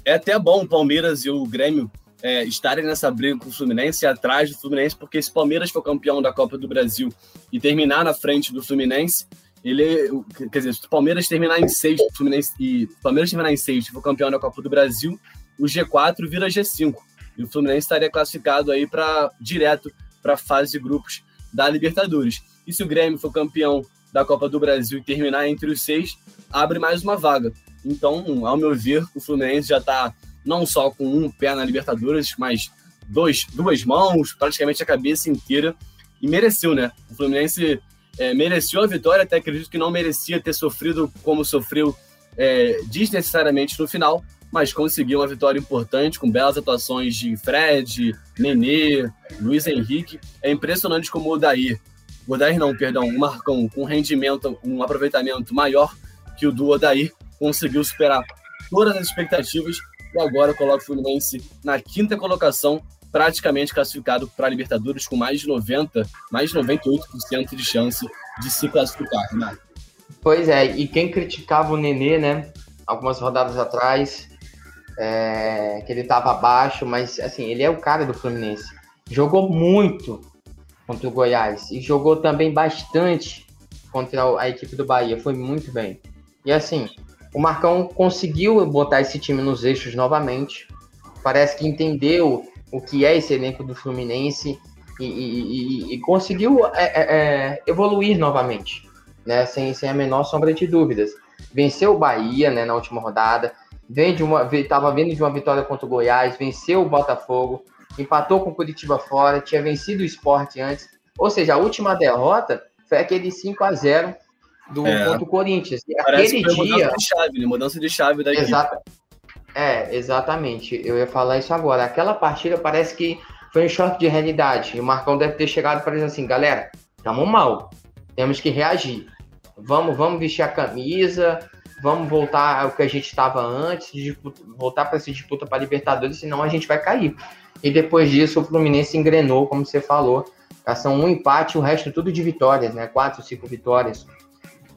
é, até bom o Palmeiras e o Grêmio é, estarem nessa briga com o Fluminense atrás do Fluminense, porque se o Palmeiras for campeão da Copa do Brasil e terminar na frente do Fluminense, ele, quer dizer, se o Palmeiras terminar em sexto, Fluminense e Palmeiras terminar em sexto e for campeão da Copa do Brasil, o G4 vira G5 e o Fluminense estaria classificado aí para direto para a fase de grupos da Libertadores. E se o Grêmio for campeão da Copa do Brasil e terminar entre os seis, abre mais uma vaga. Então, ao meu ver, o Fluminense já está não só com um pé na Libertadores, mas dois, duas mãos, praticamente a cabeça inteira, e mereceu, né? O Fluminense é, mereceu a vitória, até acredito que não merecia ter sofrido como sofreu é, desnecessariamente no final, mas conseguiu uma vitória importante, com belas atuações de Fred, Nenê, Luiz Henrique. É impressionante como o Odair, o Odair não, perdão, o Marcão, com rendimento, um aproveitamento maior que o do Odair, conseguiu superar todas as expectativas e agora coloca o Fluminense na quinta colocação, praticamente classificado para a Libertadores com mais de 90, mais de 98% de chance de se classificar, Renato.
Pois é, e quem criticava o Nenê, né, algumas rodadas atrás, é, que ele estava abaixo, mas assim, ele é o cara do Fluminense. Jogou muito contra o Goiás e jogou também bastante contra a equipe do Bahia, foi muito bem. E assim, o Marcão conseguiu botar esse time nos eixos novamente. Parece que entendeu o que é esse elenco do Fluminense e, e, e, e conseguiu é, é, é, evoluir novamente, né? Sem, sem a menor sombra de dúvidas. Venceu o Bahia né, na última rodada, uma, estava vindo de uma vitória contra o Goiás, venceu o Botafogo, empatou com o Curitiba fora, tinha vencido o esporte antes. Ou seja, a última derrota foi aquele 5 a 0 do é. contra o Corinthians.
Parece Aquele que dia. Mudança de chave, né? Mudança de chave da
Exata... equipe. É, exatamente. Eu ia falar isso agora. Aquela partida parece que foi um choque de realidade. E o Marcão deve ter chegado para dizer assim, galera, estamos mal. Temos que reagir. Vamos, vamos vestir a camisa, vamos voltar ao que a gente estava antes, disputa, voltar para essa disputa para Libertadores, senão a gente vai cair. E depois disso, o Fluminense engrenou, como você falou. São um empate, o resto tudo de vitórias, né? Quatro, cinco vitórias.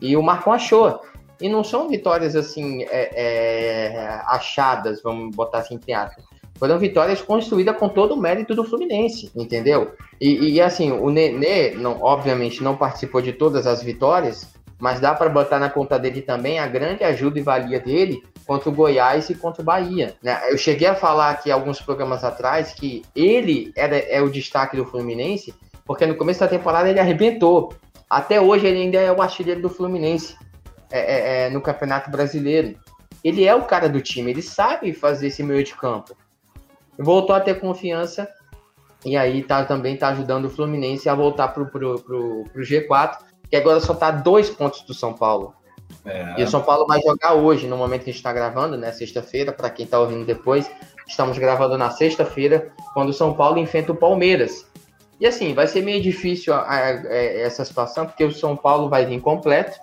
E o Marcão achou. E não são vitórias assim é, é, achadas, vamos botar assim teatro. Foram vitórias construídas com todo o mérito do Fluminense, entendeu? E, e assim, o Nenê, não, obviamente, não participou de todas as vitórias, mas dá para botar na conta dele também a grande ajuda e valia dele contra o Goiás e contra o Bahia. Né? Eu cheguei a falar aqui alguns programas atrás que ele era, é o destaque do Fluminense, porque no começo da temporada ele arrebentou. Até hoje ele ainda é o artilheiro do Fluminense é, é, é, no Campeonato Brasileiro. Ele é o cara do time, ele sabe fazer esse meio de campo. Voltou a ter confiança e aí tá, também está ajudando o Fluminense a voltar pro, pro, pro, pro G4, que agora só está dois pontos do São Paulo. É. E o São Paulo vai jogar hoje, no momento que a gente está gravando, né? Sexta-feira, para quem está ouvindo depois. Estamos gravando na sexta-feira, quando o São Paulo enfrenta o Palmeiras. E assim, vai ser meio difícil a, a, a, essa situação, porque o São Paulo vai vir completo,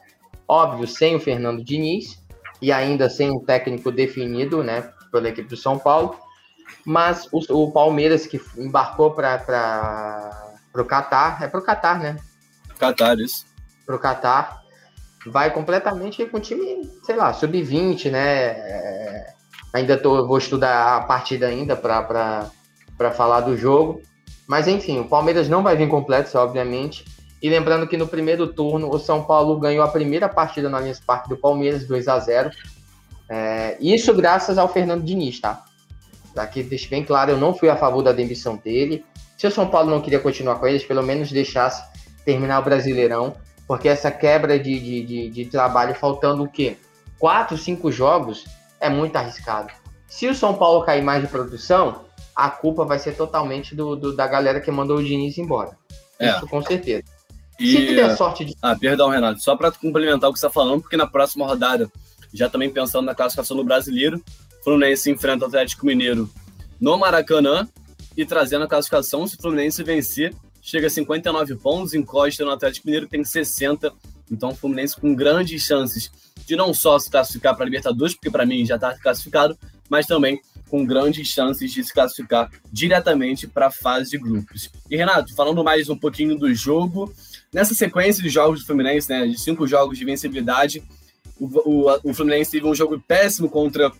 óbvio, sem o Fernando Diniz, e ainda sem um técnico definido, né, pela equipe do São Paulo. Mas o, o Palmeiras, que embarcou para o Catar, é para o Catar, né?
Catar, isso.
Para o Catar, vai completamente com o time, sei lá, sub-20, né? É, ainda tô, vou estudar a partida ainda para falar do jogo. Mas enfim, o Palmeiras não vai vir completo, obviamente. E lembrando que no primeiro turno o São Paulo ganhou a primeira partida no Allianz Parque do Palmeiras, 2 a 0 é, Isso graças ao Fernando Diniz, tá? Aqui deixa bem claro, eu não fui a favor da demissão dele. Se o São Paulo não queria continuar com eles, pelo menos deixasse terminar o Brasileirão, porque essa quebra de, de, de, de trabalho, faltando o quê? Quatro, cinco jogos, é muito arriscado. Se o São Paulo cair mais de produção, a culpa vai ser totalmente do, do da galera que mandou o Diniz embora. É. Isso com certeza.
E... Se tiver sorte de. Ah, perdão, Renato. Só para complementar o que você está falando, porque na próxima rodada, já também pensando na classificação do brasileiro, o Fluminense enfrenta o Atlético Mineiro no Maracanã e trazendo a classificação, se o Fluminense vencer, chega a 59 pontos, encosta no Atlético Mineiro, que tem 60. Então, o Fluminense com grandes chances de não só se classificar para a Libertadores, porque para mim já está classificado, mas também com grandes chances de se classificar diretamente para a fase de grupos. E Renato, falando mais um pouquinho do jogo, nessa sequência de jogos do Fluminense, né, de cinco jogos de vencibilidade, o, o, o Fluminense teve um jogo péssimo contra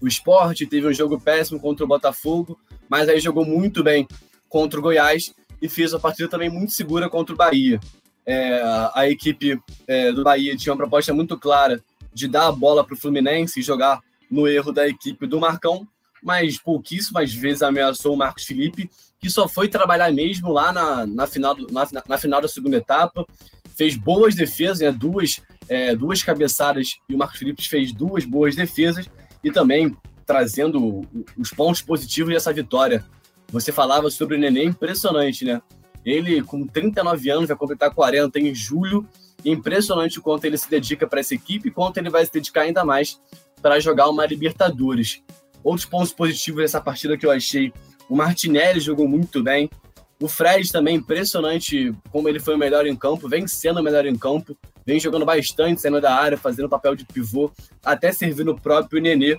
o Sport, teve um jogo péssimo contra o Botafogo, mas aí jogou muito bem contra o Goiás e fez uma partida também muito segura contra o Bahia. É, a equipe é, do Bahia tinha uma proposta muito clara de dar a bola para o Fluminense e jogar no erro da equipe do Marcão, mas pouquíssimas vezes ameaçou o Marcos Felipe, que só foi trabalhar mesmo lá na, na, final, na, na final da segunda etapa, fez boas defesas, né, duas, é, duas cabeçadas, e o Marcos Felipe fez duas boas defesas, e também trazendo os pontos positivos dessa vitória. Você falava sobre o Nenê, impressionante, né? Ele, com 39 anos, vai completar 40 em julho. Impressionante o quanto ele se dedica para essa equipe quanto ele vai se dedicar ainda mais para jogar uma Libertadores. Outros pontos positivos dessa partida que eu achei: o Martinelli jogou muito bem. O Fred também, impressionante como ele foi o melhor em campo, vem sendo o melhor em campo, vem jogando bastante, saindo da área, fazendo papel de pivô, até servindo o próprio Nenê.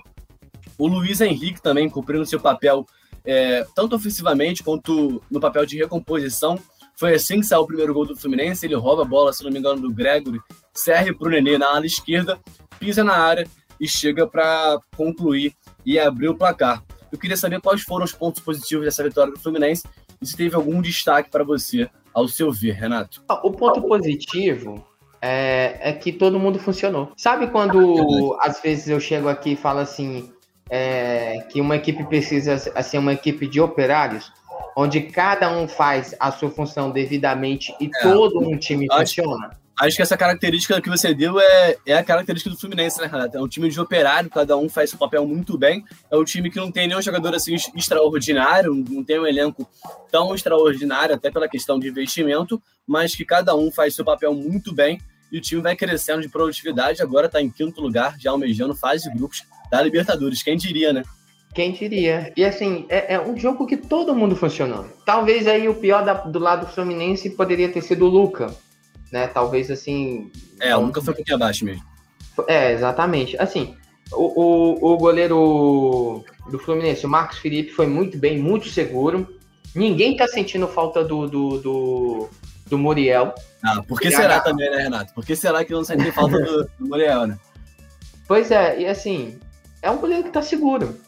O Luiz Henrique também cumprindo seu papel, é, tanto ofensivamente quanto no papel de recomposição. Foi assim que saiu o primeiro gol do Fluminense. Ele rouba a bola, se não me engano, do Gregory, serve para o Nenê na ala esquerda, pisa na área e chega para concluir e abrir o placar. Eu queria saber quais foram os pontos positivos dessa vitória do Fluminense e se teve algum destaque para você, ao seu ver, Renato.
O ponto positivo é, é, que todo mundo funcionou. Sabe quando às vezes eu chego aqui e falo assim é, que uma equipe precisa ser assim, uma equipe de operários, onde cada um faz a sua função devidamente e é, todo um time funciona?
Acho que essa característica que você deu é, é a característica do Fluminense, né, Renato? É um time de operário, cada um faz seu papel muito bem. É um time que não tem nenhum jogador assim extraordinário, não tem um elenco tão extraordinário, até pela questão de investimento, mas que cada um faz seu papel muito bem e o time vai crescendo de produtividade. Agora está em quinto lugar, já almejando fase de grupos da Libertadores. Quem diria, né?
Quem diria? E assim, é, é, um jogo que todo mundo funcionou. Talvez aí o pior da, do lado do Fluminense poderia ter sido o Luca né? Talvez assim.
É, nunca foi um pouquinho abaixo mesmo.
É, exatamente. Assim, o, o, o goleiro do Fluminense, o Marcos Felipe, foi muito bem, muito seguro. Ninguém tá sentindo falta do, do, do, do Muriel.
Ah, por que será também, né, Renato? Por que será que não sente falta do, do Muriel, né?
Pois é, e assim, é um goleiro que tá seguro.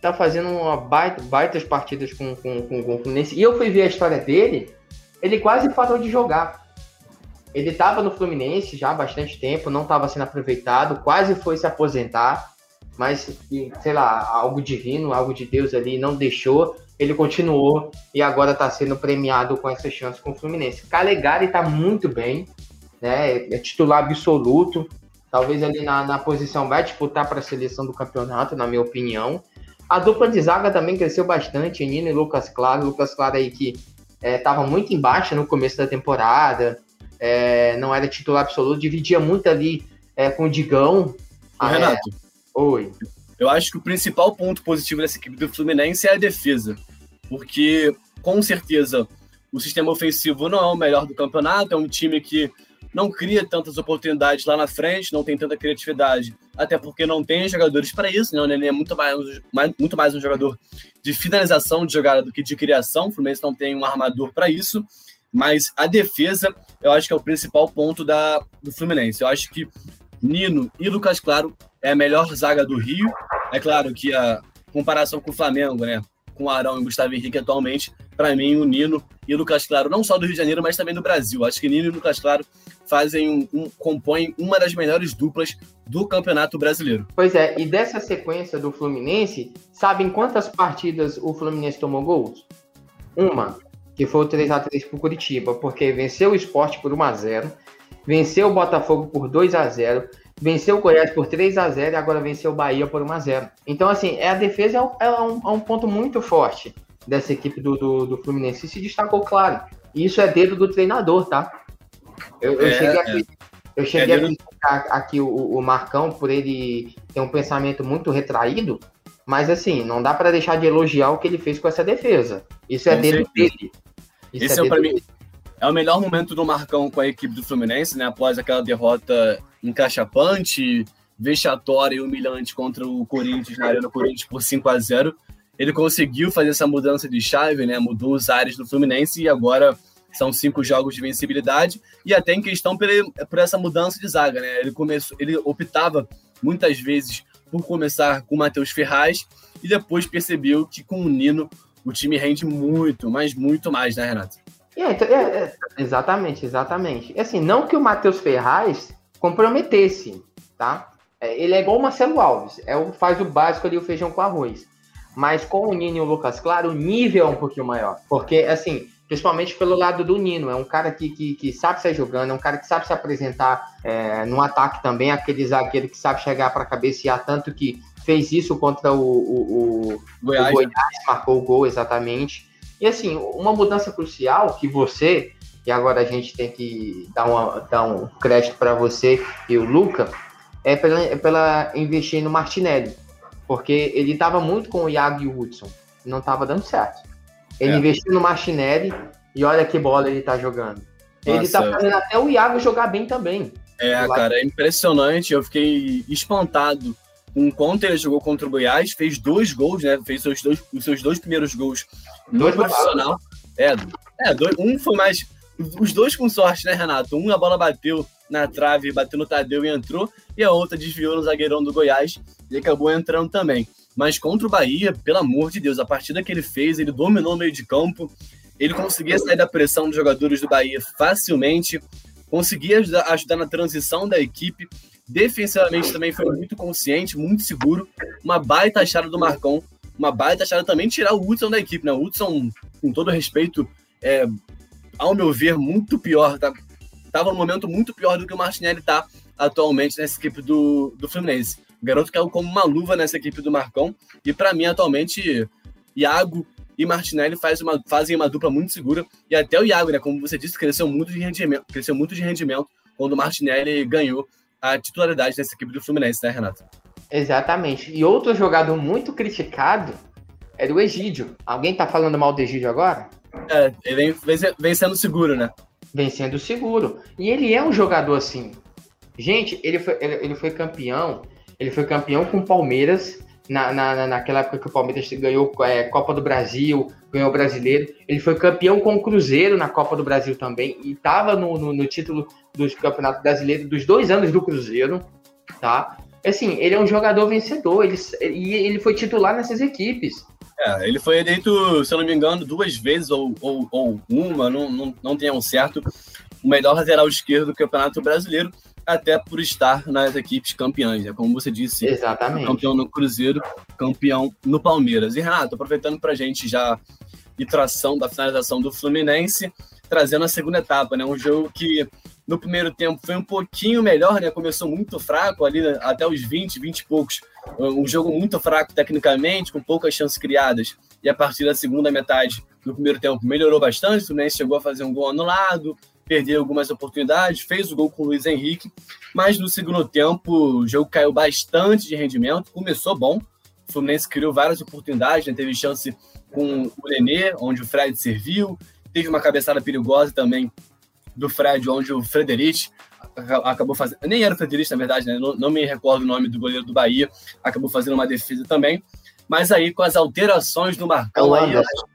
Tá fazendo uma baita, baitas partidas com, com, com, com o Fluminense. E eu fui ver a história dele, ele quase parou de jogar. Ele estava no Fluminense já há bastante tempo, não estava sendo aproveitado, quase foi se aposentar, mas, sei lá, algo divino, algo de Deus ali não deixou. Ele continuou e agora está sendo premiado com essa chance com o Fluminense. Calegari está muito bem, né? É titular absoluto. Talvez ali na, na posição vai disputar para a seleção do campeonato, na minha opinião. A dupla de zaga também cresceu bastante, Nino e Lucas Claro. Lucas Claro aí que estava é, muito embaixo no começo da temporada, é, não era titular absoluto, dividia muito ali é, com o Digão.
Ah, Renato. É... Oi. Eu acho que o principal ponto positivo dessa equipe do Fluminense é a defesa. Porque, com certeza, o sistema ofensivo não é o melhor do campeonato, é um time que não cria tantas oportunidades lá na frente, não tem tanta criatividade, até porque não tem jogadores para isso, né? O Nenê é muito mais, mais, muito mais um jogador de finalização de jogada do que de criação, o Fluminense não tem um armador para isso, mas a defesa, eu acho que é o principal ponto da, do Fluminense. Eu acho que Nino e Lucas Claro é a melhor zaga do Rio. É claro que a comparação com o Flamengo, né? Com o Arão e Gustavo Henrique atualmente, para mim, o Nino e o Lucas Claro, não só do Rio de Janeiro, mas também do Brasil. Acho que Nino e Lucas Claro fazem um, um, compõem uma das melhores duplas do Campeonato Brasileiro.
Pois é, e dessa sequência do Fluminense, sabem quantas partidas o Fluminense tomou gols? Uma que foi o 3x3 para o Curitiba, porque venceu o esporte por 1x0, venceu o Botafogo por 2x0, venceu o Goiás por 3x0 e agora venceu o Bahia por 1x0. Então, assim, é, a defesa é um, é, um, é um, ponto muito forte dessa equipe do, do, do Fluminense. E se destacou, claro. E isso é dedo do treinador, tá? Eu, eu é, cheguei, aqui, é. eu cheguei é a criticar aqui o, o Marcão por ele ter um pensamento muito retraído, mas assim, não dá para deixar de elogiar o que ele fez com essa defesa. Isso é dedo dele.
Esse é, é para mim é o melhor momento do Marcão com a equipe do Fluminense, né? Após aquela derrota encaixapante, vexatória e humilhante contra o Corinthians na Arena Corinthians por 5 a 0 ele conseguiu fazer essa mudança de chave, né? Mudou os ares do Fluminense e agora são cinco jogos de vencibilidade e até em questão por, por essa mudança de zaga, né? Ele começou, ele optava muitas vezes por começar com o Matheus Ferraz e depois percebeu que com o Nino o time rende muito, mas muito mais, né, Renato?
É, é, é, exatamente, exatamente. Assim, não que o Matheus Ferraz comprometesse, tá? É, ele é igual o Marcelo Alves, é o, faz o básico ali, o feijão com arroz. Mas com o Nino e o Lucas Claro, o nível é um pouquinho maior. Porque, assim, principalmente pelo lado do Nino, é um cara que, que, que sabe sair jogando, é um cara que sabe se apresentar é, no ataque também, aquele zagueiro que sabe chegar para cabecear, tanto que fez isso contra o, o, o Goiás, o Goiás marcou o gol exatamente. E assim, uma mudança crucial que você, e agora a gente tem que dar, uma, dar um crédito para você e o Luca, é pela, é pela investir no Martinelli. Porque ele estava muito com o Iago e o Hudson. Não estava dando certo. Ele é. investiu no Martinelli e olha que bola ele está jogando. Nossa. Ele está fazendo até o Iago jogar bem também.
É, cara, é impressionante. Eu fiquei espantado um contra ele jogou contra o Goiás, fez dois gols, né? Fez seus dois, os seus dois primeiros gols no profissional. É, é dois, um foi mais. Os dois com sorte, né, Renato? Um a bola bateu na trave, bateu no Tadeu e entrou, e a outra desviou no zagueirão do Goiás e acabou entrando também. Mas contra o Bahia, pelo amor de Deus, a partida que ele fez, ele dominou o meio de campo, ele conseguia sair da pressão dos jogadores do Bahia facilmente, conseguia ajudar, ajudar na transição da equipe, Defensivamente também foi muito consciente, muito seguro. Uma baita achada do Marcão. Uma baita achada também tirar o Hudson da equipe, né? O Hudson, com todo respeito, é, ao meu ver, muito pior. Tá? Tava num momento muito pior do que o Martinelli tá atualmente nessa equipe do, do Fluminense. O garoto caiu como uma luva nessa equipe do Marcão. E para mim, atualmente, Iago e Martinelli faz uma, fazem uma dupla muito segura. E até o Iago, né? Como você disse, cresceu muito de rendimento, cresceu muito de rendimento quando o Martinelli ganhou a titularidade dessa equipe do Fluminense, né, Renato?
Exatamente. E outro jogador muito criticado é o Egídio. Alguém tá falando mal do Egídio agora?
É, ele vem, vem sendo seguro, né?
Vem sendo seguro. E ele é um jogador assim. Gente, ele foi, ele foi campeão. Ele foi campeão com o Palmeiras na, na, naquela época que o Palmeiras ganhou é, Copa do Brasil, ganhou o Brasileiro. Ele foi campeão com o Cruzeiro na Copa do Brasil também e estava no, no, no, título dos Campeonatos Brasileiros dos dois anos do Cruzeiro, tá? Assim, ele é um jogador vencedor ele, e ele foi titular nessas equipes.
É, ele foi eleito, se eu não me engano, duas vezes ou, ou, ou uma, não, não, não tenham certo, o melhor lateral esquerdo do Campeonato Brasileiro até por estar nas equipes campeãs, né? como você disse.
Exatamente.
Campeão no Cruzeiro, campeão no Palmeiras. E Renato, aproveitando para a gente já ir tração da finalização do Fluminense, trazendo a segunda etapa, né? Um jogo que no primeiro tempo foi um pouquinho melhor, né? Começou muito fraco ali né? até os 20, 20 e poucos. Um jogo muito fraco tecnicamente, com poucas chances criadas. E a partir da segunda metade do primeiro tempo melhorou bastante. O Fluminense chegou a fazer um gol anulado, perdeu algumas oportunidades, fez o gol com o Luiz Henrique, mas no segundo tempo o jogo caiu bastante de rendimento, começou bom, o Fluminense criou várias oportunidades, né? teve chance com o Nenê, onde o Fred serviu, teve uma cabeçada perigosa também do Fred, onde o Frederic acabou fazendo, nem era o Frederic na verdade, né? não, não me recordo o nome do goleiro do Bahia, acabou fazendo uma defesa também, mas aí com as alterações do Marcão, é Anderson,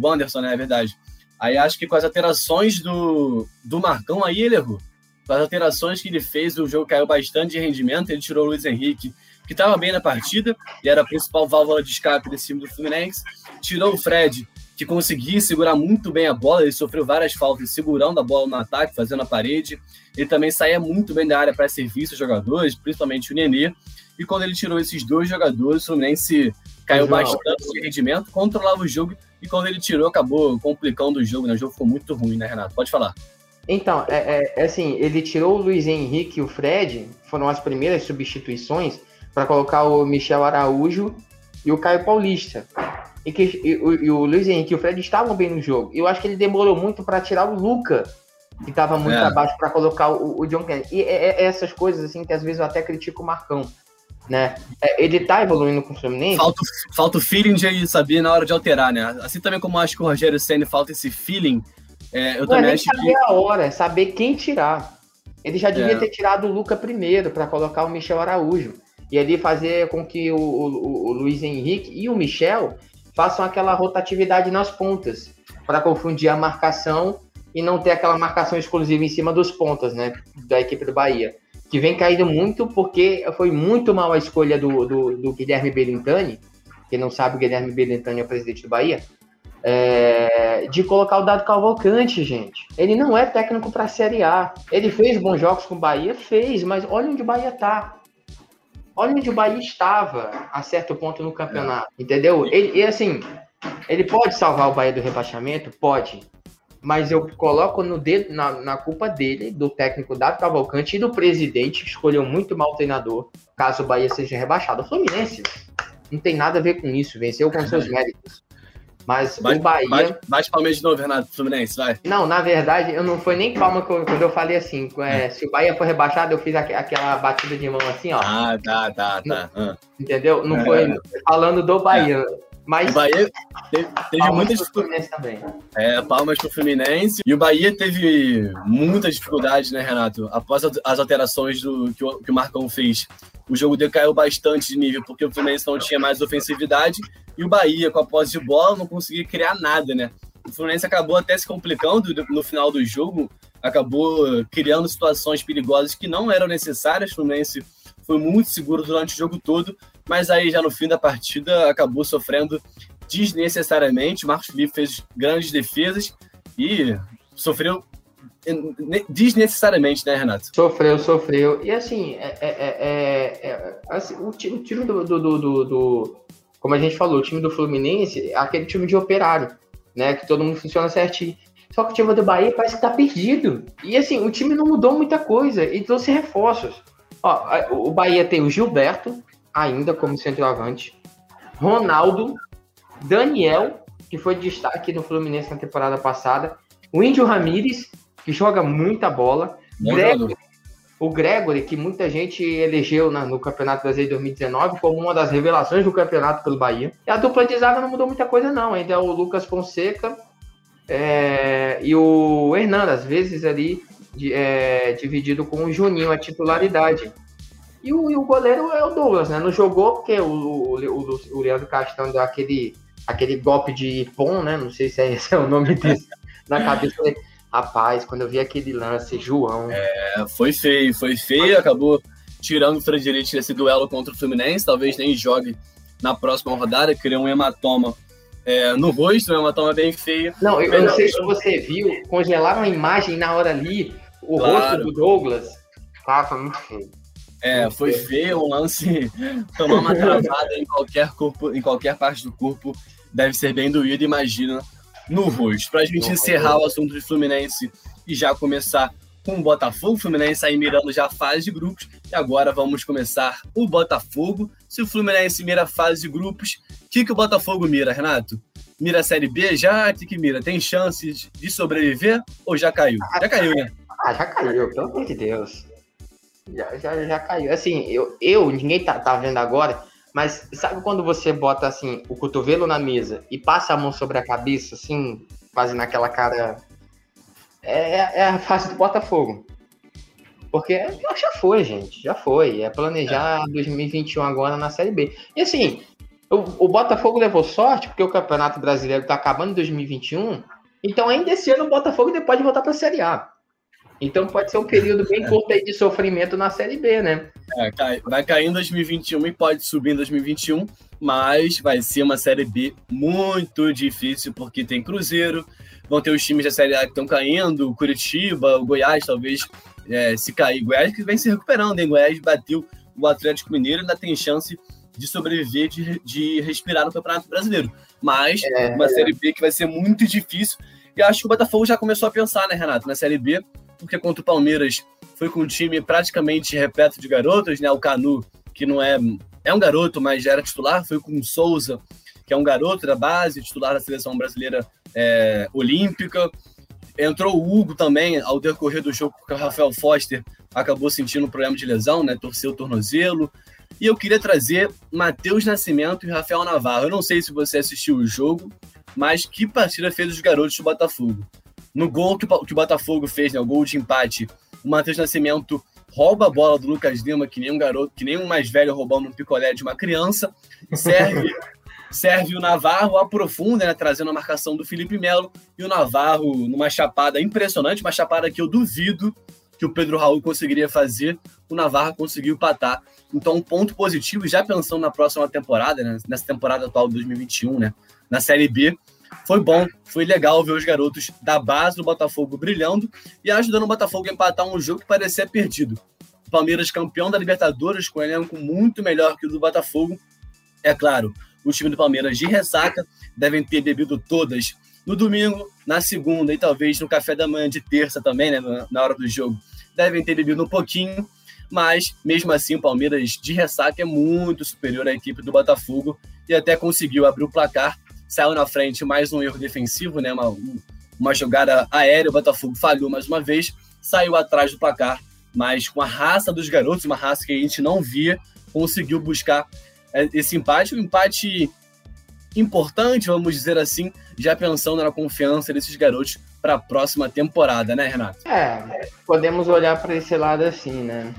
o Anderson, né, é verdade, Aí acho que com as alterações do, do Marcão, aí ele errou. Com as alterações que ele fez, o jogo caiu bastante de rendimento. Ele tirou o Luiz Henrique, que estava bem na partida, e era a principal válvula de escape desse time do Fluminense. Tirou o Fred, que conseguia segurar muito bem a bola. Ele sofreu várias faltas segurando a bola no ataque, fazendo a parede. Ele também saía muito bem da área para serviço os jogadores, principalmente o Nenê. E quando ele tirou esses dois jogadores, o Fluminense caiu bastante de rendimento, controlava o jogo e quando ele tirou, acabou complicando o jogo, né? O jogo ficou muito ruim, né, Renato? Pode falar.
Então, é, é, é assim, ele tirou o Luiz Henrique e o Fred, foram as primeiras substituições para colocar o Michel Araújo e o Caio Paulista. E, que, e, e o Luiz Henrique e o Fred estavam bem no jogo. Eu acho que ele demorou muito para tirar o Luca, que estava muito é. abaixo, para colocar o, o John Kennedy. E é, é, essas coisas assim que às vezes eu até critico o Marcão né? É, ele tá evoluindo com o Fluminense.
Falta, falta o feeling de saber na hora de alterar, né? Assim também como acho que o Rogério Senna falta esse feeling, é, eu Não, também é acho
saber
que...
a hora, é saber quem tirar. Ele já devia é. ter tirado o Luca primeiro para colocar o Michel Araújo. E ali fazer com que o, o, o Luiz Henrique e o Michel façam aquela rotatividade nas pontas, para confundir a marcação e não ter aquela marcação exclusiva em cima dos pontas, né? Da equipe do Bahia. Que vem caindo muito porque foi muito mal a escolha do, do, do Guilherme Belintani. Quem não sabe, o Guilherme Belintani é o presidente do Bahia é, de colocar o Dado Cavalcante, gente. Ele não é técnico para a Série A. Ele fez bons jogos com o Bahia? Fez, mas olha onde o Bahia tá. Olha onde o Bahia estava a certo ponto no campeonato, entendeu? Ele, e assim, ele pode salvar o Bahia do rebaixamento? Pode. Mas eu coloco no dedo, na, na culpa dele, do técnico Dado Cavalcante e do presidente, que escolheu muito mal o treinador, caso o Bahia seja rebaixado. O Fluminense não tem nada a ver com isso, venceu com seus méritos. Mas
bate,
o Bahia.
Bate, bate palmas de novo, Renato Fluminense, vai.
Não, na verdade, eu não foi nem palma eu, quando eu falei assim. É, se o Bahia for rebaixado, eu fiz aqu aquela batida de mão assim, ó.
Ah, tá, tá, tá. Ah.
Entendeu? Não é, foi falando do Bahia. É. Mas
o Bahia teve, teve muitas dificuldades também. É, palmas pro Fluminense. E o Bahia teve muitas dificuldades, né, Renato? Após as alterações do, que, o, que o Marcão fez o jogo decaiu bastante de nível, porque o Fluminense não tinha mais ofensividade e o Bahia, com a posse de bola, não conseguia criar nada, né? O Fluminense acabou até se complicando no final do jogo, acabou criando situações perigosas que não eram necessárias. O Fluminense foi muito seguro durante o jogo todo, mas aí já no fim da partida acabou sofrendo desnecessariamente. Marcos Felipe fez grandes defesas e sofreu desnecessariamente, né, Renato?
Sofreu, sofreu. E assim, é, é, é, é assim o, time, o time do, do, do, do, Como a gente falou, o time do Fluminense é aquele time de operário, né? Que todo mundo funciona certinho. Só que o time do Bahia parece que tá perdido. E assim, o time não mudou muita coisa e trouxe reforços. Ó, o Bahia tem o Gilberto, ainda como centroavante, Ronaldo, Daniel, que foi destaque no Fluminense na temporada passada, o Índio Ramírez que joga muita bola. Gregory, o Gregory, que muita gente elegeu na, no Campeonato Brasileiro de 2019 como uma das revelações do campeonato pelo Bahia. E a dupla de zaga não mudou muita coisa, não. Ainda é o Lucas Fonseca é, e o Hernando, às vezes ali de, é, dividido com o Juninho, a titularidade. E o, e o, goleiro é o Douglas, né? Não jogou porque o, o, o, o Leandro Castanho deu aquele, aquele golpe de pom, né? Não sei se é esse é o nome disso, na cabeça dele. Rapaz, quando eu vi aquele lance, João.
É, foi feio, foi feio, acabou tirando o Frederic desse duelo contra o Fluminense, talvez nem jogue na próxima rodada, criou um hematoma é, no rosto, um hematoma bem feio.
Não, eu, eu não sei se você viu, congelaram a imagem na hora ali, o claro. rosto do Douglas. Foi muito feio.
É, foi feio, um lance tomar uma travada em qualquer corpo, em qualquer parte do corpo deve ser bem doído, imagina no rosto. Para a gente encerrar o assunto de Fluminense e já começar com o Botafogo. O Fluminense aí mirando já a fase de grupos. E agora vamos começar o Botafogo. Se o Fluminense mira a fase de grupos, o que, que o Botafogo mira, Renato? Mira a Série B já? O que, que mira? Tem chances de sobreviver ou já caiu? Já caiu, né?
Ah, já caiu, pelo amor de Deus. Já, já, já caiu. Assim, eu, eu ninguém tá, tá vendo agora, mas sabe quando você bota assim o cotovelo na mesa e passa a mão sobre a cabeça, assim, fazendo aquela cara. É, é a fase do Botafogo. Porque já foi, gente. Já foi. É planejar é. 2021 agora na Série B. E assim, o, o, Botafogo levou sorte, porque o Campeonato Brasileiro tá acabando em 2021. Então, ainda esse ano, o Botafogo pode voltar para a Série A. Então pode ser um período bem curto aí de sofrimento na Série B, né?
É, vai cair em 2021 e pode subir em 2021, mas vai ser uma Série B muito difícil, porque tem Cruzeiro, vão ter os times da Série A que estão caindo, o Curitiba, o Goiás, talvez, é, se cair. Goiás que vem se recuperando, hein? Goiás bateu o Atlético Mineiro, ainda tem chance de sobreviver, de, de respirar no Campeonato Brasileiro. Mas é, uma Série B que vai ser muito difícil. E acho que o Botafogo já começou a pensar, né, Renato, na Série B porque contra o Palmeiras foi com um time praticamente repleto de garotos, né? O Canu, que não é. É um garoto, mas já era titular, foi com o Souza, que é um garoto da base, titular da seleção brasileira é, olímpica. Entrou o Hugo também, ao decorrer do jogo, porque o Rafael Foster acabou sentindo um problema de lesão, né? Torceu o tornozelo. E eu queria trazer Matheus Nascimento e Rafael Navarro. Eu não sei se você assistiu o jogo, mas que partida fez os garotos do Botafogo? No gol que, o Botafogo fez, né, o gol de empate, O Matheus Nascimento rouba a bola do Lucas Lima, que nem um garoto, que nem um mais velho roubando um picolé de uma criança. Serve, serve o Navarro, aprofunda, né, trazendo a marcação do Felipe Melo. E o Navarro, numa chapada impressionante, uma chapada que eu duvido que o Pedro Raul conseguiria fazer, o Navarro conseguiu empatar. Então, um ponto positivo, já pensando na próxima temporada, né, nessa temporada atual de 2021, né, na Série B, foi bom, foi legal ver os garotos da base do Botafogo brilhando e ajudando o Botafogo a empatar um jogo que parecia perdido. O Palmeiras campeão da Libertadores com um elenco muito melhor que o do Botafogo. É claro, o time do Palmeiras de ressaca devem ter bebido todas no domingo, na segunda e talvez no café da manhã de terça também, né, na hora do jogo. Devem ter bebido um pouquinho, mas mesmo assim o Palmeiras de ressaca é muito superior à equipe do Botafogo e até conseguiu abrir o placar saiu na frente mais um erro defensivo, né? Uma, uma jogada aérea, o Botafogo falhou mais uma vez, saiu atrás do placar, mas com a raça dos garotos, uma raça que a gente não via, conseguiu buscar é, esse empate, um empate importante, vamos dizer assim, já pensando na confiança desses garotos para a próxima temporada, né, Renato?
É, podemos olhar para esse lado assim, né?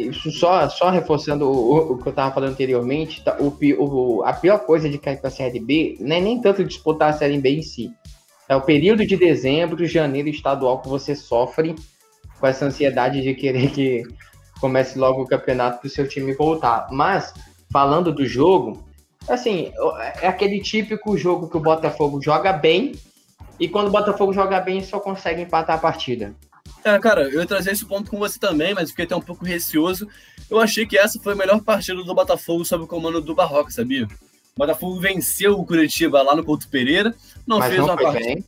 Isso só, só reforçando o, o que eu estava falando anteriormente, tá, o, o, a pior coisa de cair para a Série B não é nem tanto disputar a Série B em si. É o período de dezembro, janeiro estadual que você sofre com essa ansiedade de querer que comece logo o campeonato para o seu time voltar. Mas, falando do jogo, assim, é aquele típico jogo que o Botafogo joga bem e quando o Botafogo joga bem só consegue empatar a partida.
É, cara, eu ia trazer esse ponto com você também, mas fiquei até um pouco receoso. Eu achei que essa foi a melhor partida do Botafogo sob o comando do Barroca, sabia? O Botafogo venceu o Curitiba lá no Couto Pereira, não mas fez não uma partida. Bem.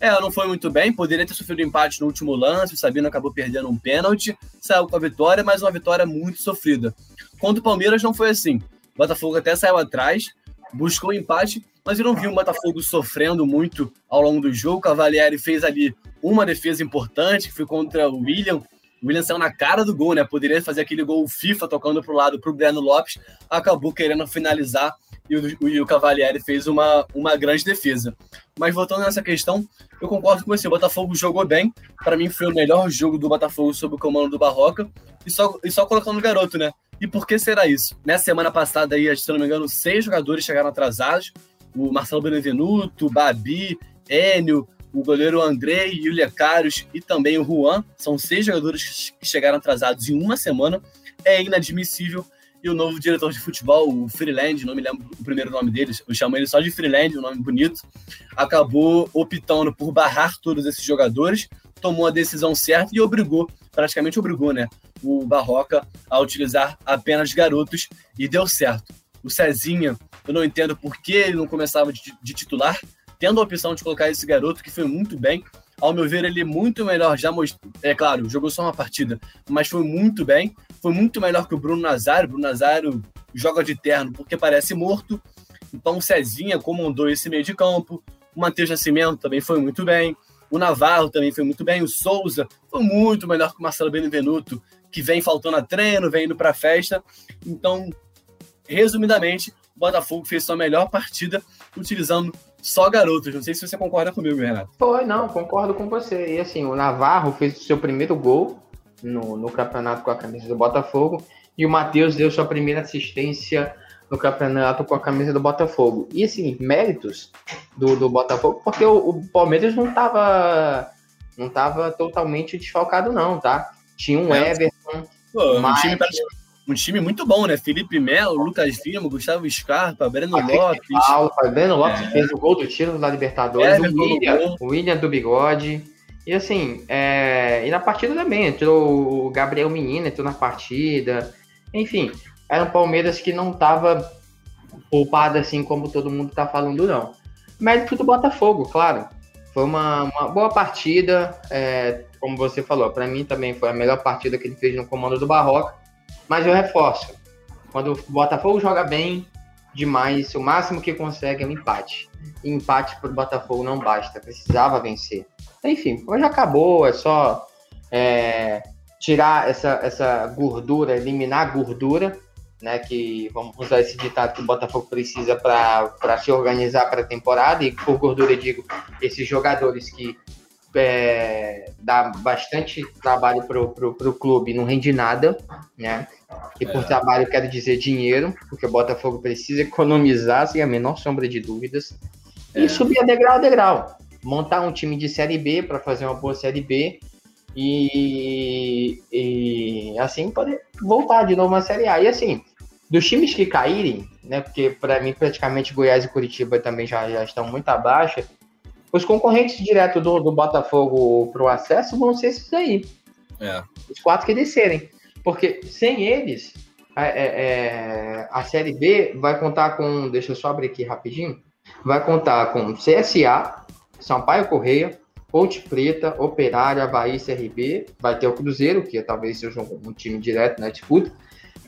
É, não foi muito bem, poderia ter sofrido empate no último lance, o Sabino acabou perdendo um pênalti, saiu com a vitória, mas uma vitória muito sofrida. Contra o Palmeiras não foi assim. O Botafogo até saiu atrás, buscou o empate, mas eu não vi o Botafogo sofrendo muito ao longo do jogo. O Cavalieri fez ali uma defesa importante, que foi contra o William. O William saiu na cara do gol, né? Poderia fazer aquele gol FIFA tocando para o lado para o Breno Lopes, acabou querendo finalizar e o, e o Cavalieri fez uma, uma grande defesa. Mas voltando nessa questão, eu concordo com você. O Botafogo jogou bem. Para mim, foi o melhor jogo do Botafogo sob o comando do Barroca. E só, e só colocando o garoto, né? E por que será isso? Nessa semana passada, aí, se não me engano, seis jogadores chegaram atrasados. O Marcelo Benevenuto, Babi, Enio, o goleiro André, Yulia Caros e também o Juan. São seis jogadores que chegaram atrasados em uma semana. É inadmissível. E o novo diretor de futebol, o Freeland, não me lembro o primeiro nome deles, eu chamo ele só de Freeland, um nome bonito, acabou optando por barrar todos esses jogadores, tomou a decisão certa e obrigou, praticamente obrigou, né, o Barroca a utilizar apenas garotos e deu certo. O Cezinha, eu não entendo por que ele não começava de, de titular, tendo a opção de colocar esse garoto que foi muito bem. Ao meu ver, ele é muito melhor, já mostrou. É claro, jogou só uma partida, mas foi muito bem. Foi muito melhor que o Bruno Nazário. Bruno Nazário joga de terno porque parece morto. Então o Cezinha comandou esse meio de campo. O Matheus Nascimento também foi muito bem. O Navarro também foi muito bem. O Souza foi muito melhor que o Marcelo Benevenuto, que vem faltando a treino, vem indo para festa. Então, resumidamente, o Botafogo fez sua melhor partida utilizando só garotos. Não sei se você concorda comigo, Renato.
Foi, não, concordo com você. E assim, o Navarro fez o seu primeiro gol no, no campeonato com a camisa do Botafogo e o Matheus deu sua primeira assistência no campeonato com a camisa do Botafogo. E assim, méritos do, do Botafogo, porque o, o Palmeiras não estava não tava totalmente desfalcado, não, tá? Tinha um é, Everton.
Pô, mas... um time um time muito bom, né? Felipe Melo, Lucas Lima, Gustavo Scarpa, Breno Lopes.
Paulo, Breno Lopes é. fez o gol do título da Libertadores. É, o William, o William do Bigode. E assim, é... e na partida também, entrou o Gabriel Menino, entrou na partida. Enfim, era um Palmeiras que não estava poupado assim como todo mundo está falando, não. Mérito do Botafogo, claro. Foi uma, uma boa partida, é, como você falou, para mim também foi a melhor partida que ele fez no comando do Barroca. Mas eu reforço, quando o Botafogo joga bem demais, o máximo que consegue é um empate. E empate para o Botafogo não basta, precisava vencer. Enfim, hoje acabou, é só é, tirar essa, essa gordura, eliminar a gordura, né? Que vamos usar esse ditado que o Botafogo precisa para se organizar para a temporada. E por gordura eu digo esses jogadores que é, dá bastante trabalho para o clube, não rende nada, né? E por é. trabalho quero dizer dinheiro, porque o Botafogo precisa economizar, sem a menor sombra de dúvidas, e é. subir a degrau a degrau. Montar um time de Série B para fazer uma boa Série B e, e assim poder voltar de novo à Série A. E assim, dos times que caírem, né? Porque para mim praticamente Goiás e Curitiba também já, já estão muito abaixo. Os concorrentes direto do, do Botafogo para o acesso vão ser esses aí. É. Os quatro que descerem. Porque sem eles, a, é, é, a Série B vai contar com. Deixa eu só abrir aqui rapidinho. Vai contar com CSA, Sampaio Correia, Ponte Preta, Operário, Havaí, CRB. Vai ter o Cruzeiro, que talvez seja um, um time direto na disputa.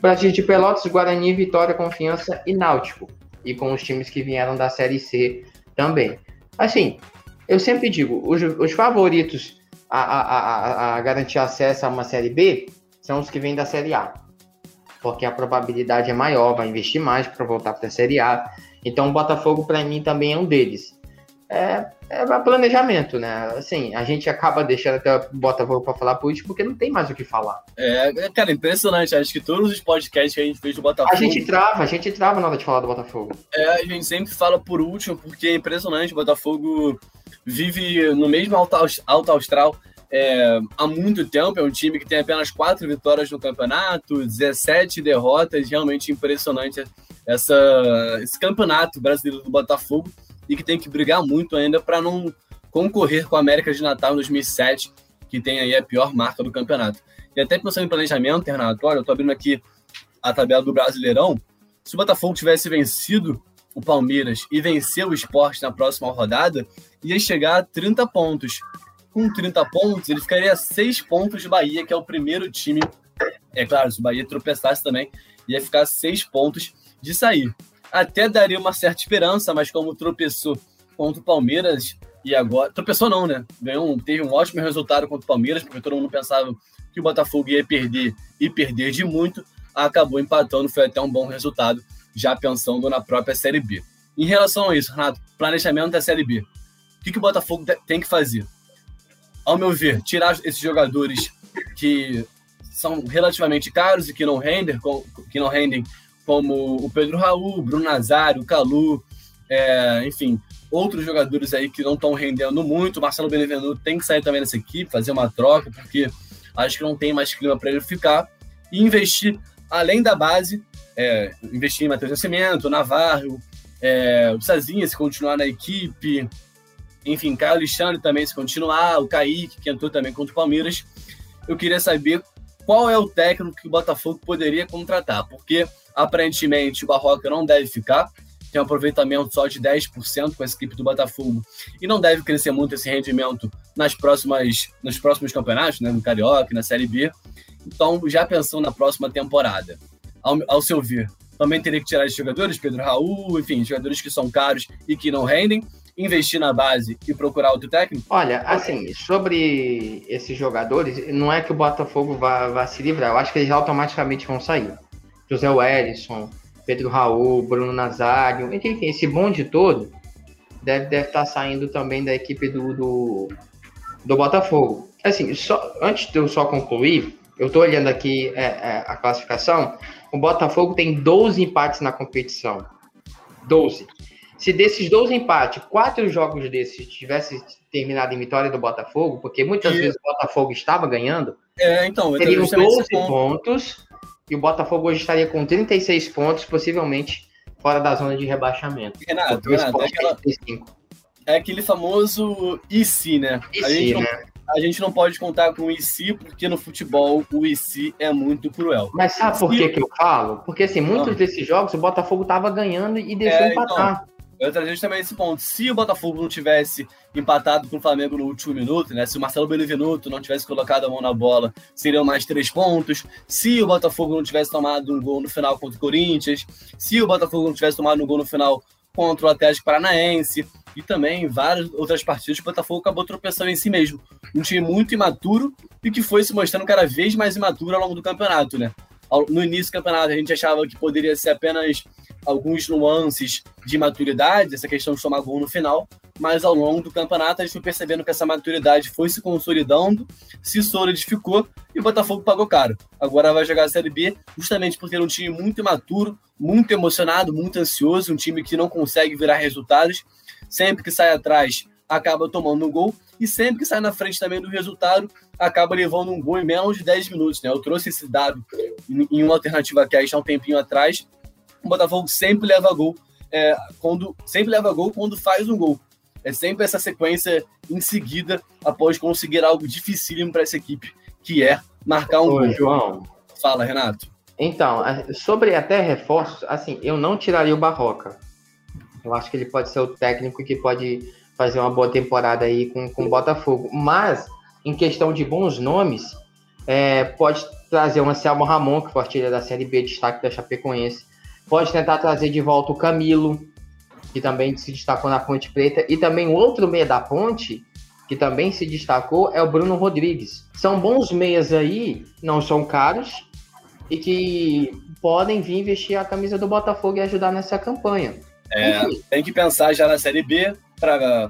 Brasil de Pelotas, Guarani, Vitória, Confiança e Náutico. E com os times que vieram da Série C também. Assim, eu sempre digo, os, os favoritos a, a, a, a, garantir acesso a uma Série B são os que vêm da Série A. Porque a probabilidade é maior, vai investir mais para voltar para a Série A. Então, o Botafogo, para mim, também é um deles. É, é planejamento, né? Assim, a gente acaba deixando até o Botafogo para falar por isso, porque não tem mais o que falar.
É, cara, impressionante. Acho que todos os podcasts que a gente fez do Botafogo.
A gente trava, a gente trava na hora de falar do Botafogo.
É, a gente sempre fala por último, porque é impressionante. O Botafogo vive no mesmo alto, alto astral é, há muito tempo. É um time que tem apenas quatro vitórias no campeonato, 17 derrotas. Realmente impressionante essa, esse campeonato brasileiro do Botafogo e que tem que brigar muito ainda para não concorrer com a América de Natal em 2007, que tem aí a pior marca do campeonato. E até pensando em planejamento, Renato, olha, eu tô abrindo aqui a tabela do Brasileirão. Se o Botafogo tivesse vencido o Palmeiras e vencer o esporte na próxima rodada, ia chegar a 30 pontos. Com 30 pontos, ele ficaria a 6 pontos de Bahia, que é o primeiro time. É claro, se o Bahia tropeçasse também, ia ficar a 6 pontos de sair. Até daria uma certa esperança, mas como tropeçou contra o Palmeiras e agora. Tropeçou não, né? Ganhou, teve um ótimo resultado contra o Palmeiras, porque todo mundo pensava que o Botafogo ia perder e perder de muito. Acabou empatando, foi até um bom resultado já pensando na própria Série B. Em relação a isso, Renato, planejamento da Série B. O que, que o Botafogo tem que fazer? Ao meu ver, tirar esses jogadores que são relativamente caros e que não rendem, que não rendem como o Pedro Raul, Bruno Nazário, Calu, é, enfim, outros jogadores aí que não estão rendendo muito. Marcelo Benevenuto tem que sair também dessa equipe, fazer uma troca, porque acho que não tem mais clima para ele ficar. E investir além da base é, investir em Matheus Nascimento, Navarro, é, o Sazinha se continuar na equipe, enfim, Caio Alexandre também se continuar, o Kaique, que entrou também contra o Palmeiras. Eu queria saber qual é o técnico que o Botafogo poderia contratar, porque aparentemente o Barroca não deve ficar, tem um aproveitamento só de 10% com essa equipe do Botafogo e não deve crescer muito esse rendimento nas próximas, nos próximos campeonatos, né, no Carioca, na Série B. Então, já pensando na próxima temporada, ao, ao seu ver, também teria que tirar esses jogadores, Pedro Raul, enfim, jogadores que são caros e que não rendem, investir na base e procurar outro técnico?
Olha, assim, sobre esses jogadores, não é que o Botafogo vá, vá se livrar, eu acho que eles automaticamente vão sair. José Wellison, Pedro Raul, Bruno Nazário, enfim, esse bonde todo deve, deve estar saindo também da equipe do, do, do Botafogo. Assim, só, antes de eu só concluir, eu estou olhando aqui é, é, a classificação, o Botafogo tem 12 empates na competição. 12. Se desses 12 empates, quatro jogos desses tivessem terminado em vitória do Botafogo, porque muitas e... vezes o Botafogo estava ganhando,
é, então,
seriam 12 pontos e o Botafogo hoje estaria com 36 pontos, possivelmente fora da zona de rebaixamento.
Renato, Renato é, aquela, é, aquele famoso e se, né?
A, gente né?
a gente não pode contar com o IC, porque no futebol o IC é muito cruel.
Mas sabe por que, que eu falo? Porque assim, muitos ah. desses jogos o Botafogo estava ganhando e deixou é, empatar. Então,
eu trazer também esse ponto. Se o Botafogo não tivesse empatado com o Flamengo no último minuto, né? Se o Marcelo Benevenuto não tivesse colocado a mão na bola, seriam mais três pontos. Se o Botafogo não tivesse tomado um gol no final contra o Corinthians, se o Botafogo não tivesse tomado um gol no final contra o Atlético Paranaense, e também várias outras partidas, o Botafogo acabou tropeçando em si mesmo. Um time muito imaturo e que foi se mostrando cada vez mais imaturo ao longo do campeonato, né? No início do campeonato, a gente achava que poderia ser apenas alguns nuances de maturidade, essa questão de tomar gol no final, mas ao longo do campeonato a gente foi percebendo que essa maturidade foi se consolidando, se solidificou e o Botafogo pagou caro. Agora vai jogar a Série B justamente por ter um time muito imaturo, muito emocionado, muito ansioso, um time que não consegue virar resultados. Sempre que sai atrás, acaba tomando um gol e sempre que sai na frente também do resultado, acaba levando um gol em menos de 10 minutos. Né? Eu trouxe esse dado em uma alternativa que há um tempinho atrás. O Botafogo sempre leva gol é, quando sempre leva gol quando faz um gol. É sempre essa sequência em seguida após conseguir algo dificílimo para essa equipe, que é marcar um gol.
João.
Fala, Renato.
Então, sobre até reforços, assim, eu não tiraria o Barroca. Eu acho que ele pode ser o técnico que pode fazer uma boa temporada aí com, com o Botafogo. Mas, em questão de bons nomes, é, pode trazer o Anselmo Ramon, que artilheiro da Série B, destaque da Chapecoense. Pode tentar trazer de volta o Camilo, que também se destacou na Ponte Preta. E também outro meia da Ponte, que também se destacou, é o Bruno Rodrigues. São bons meias aí, não são caros, e que podem vir vestir a camisa do Botafogo e ajudar nessa campanha.
É, tem que pensar já na Série B, para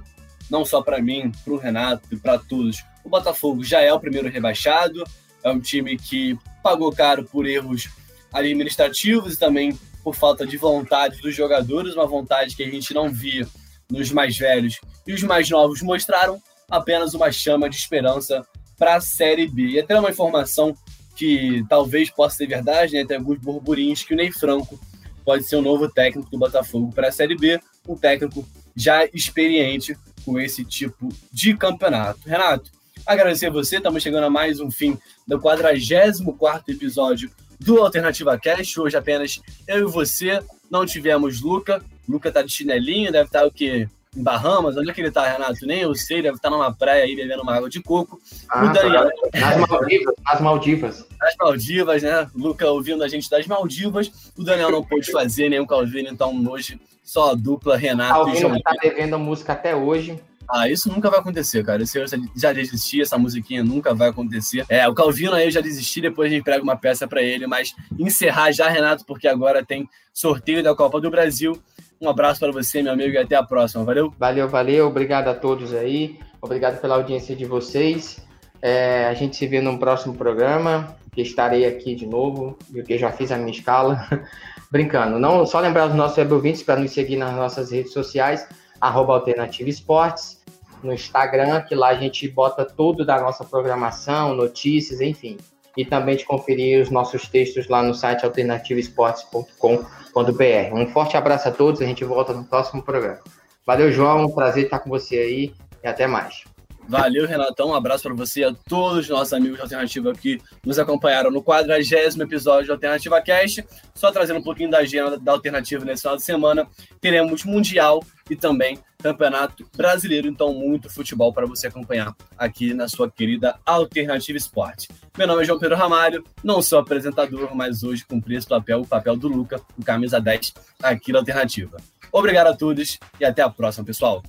não só para mim, para o Renato e para todos. O Botafogo já é o primeiro rebaixado, é um time que pagou caro por erros administrativos e também por falta de vontade dos jogadores, uma vontade que a gente não via nos mais velhos e os mais novos mostraram apenas uma chama de esperança para a Série B. E até uma informação que talvez possa ser verdade, né? tem alguns burburinhos que o Ney Franco pode ser o novo técnico do Botafogo para a Série B, um técnico já experiente com esse tipo de campeonato. Renato, agradecer a você, estamos chegando a mais um fim do 44 episódio do Alternativa Cast. Hoje apenas eu e você, não tivemos Luca. Luca tá de chinelinho, deve estar tá o quê? Em Bahamas, onde é que ele tá, Renato? Nem eu sei, deve estar tá numa praia aí bebendo uma água de coco.
Ah, o Daniel... Nas Maldivas, nas Maldivas.
Nas Maldivas, né? Luca ouvindo a gente das Maldivas. O Daniel não pôde fazer nenhum Calvino, então hoje só a dupla Renato
Calvino e João. tá devendo a música até hoje.
Ah, isso nunca vai acontecer, cara. Esse eu já desisti, essa musiquinha nunca vai acontecer. É, o Calvino aí eu já desisti, depois a gente prega uma peça para ele, mas encerrar já, Renato, porque agora tem sorteio da Copa do Brasil. Um abraço para você, meu amigo, e até a próxima. Valeu?
Valeu, valeu. Obrigado a todos aí. Obrigado pela audiência de vocês. É, a gente se vê no próximo programa, que estarei aqui de novo, porque já fiz a minha escala. Brincando. Não, só lembrar os nossos web ouvintes para nos seguir nas nossas redes sociais, arroba Alternativa Esportes, no Instagram, que lá a gente bota tudo da nossa programação, notícias, enfim. E também de conferir os nossos textos lá no site alternativesportes.com.br. Um forte abraço a todos, a gente volta no próximo programa. Valeu, João, prazer estar com você aí e até mais.
Valeu, Renatão. Um abraço para você e a todos os nossos amigos de Alternativa que nos acompanharam no quadragésimo episódio de Alternativa Cast. Só trazendo um pouquinho da agenda da Alternativa nesse final de semana. Teremos Mundial e também Campeonato Brasileiro. Então, muito futebol para você acompanhar aqui na sua querida Alternativa Esporte. Meu nome é João Pedro Ramalho, não sou apresentador, mas hoje cumpri esse papel, o papel do Luca, o camisa 10 aqui na Alternativa. Obrigado a todos e até a próxima, pessoal.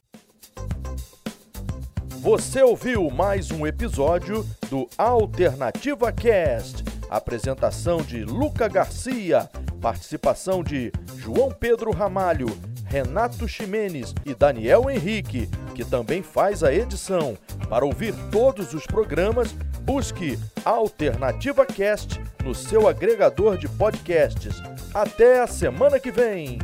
Você ouviu mais um episódio do Alternativa Cast. Apresentação de Luca Garcia, participação de João Pedro Ramalho, Renato Ximenes e Daniel Henrique, que também faz a edição. Para ouvir todos os programas, busque Alternativa Cast no seu agregador de podcasts. Até a semana que vem!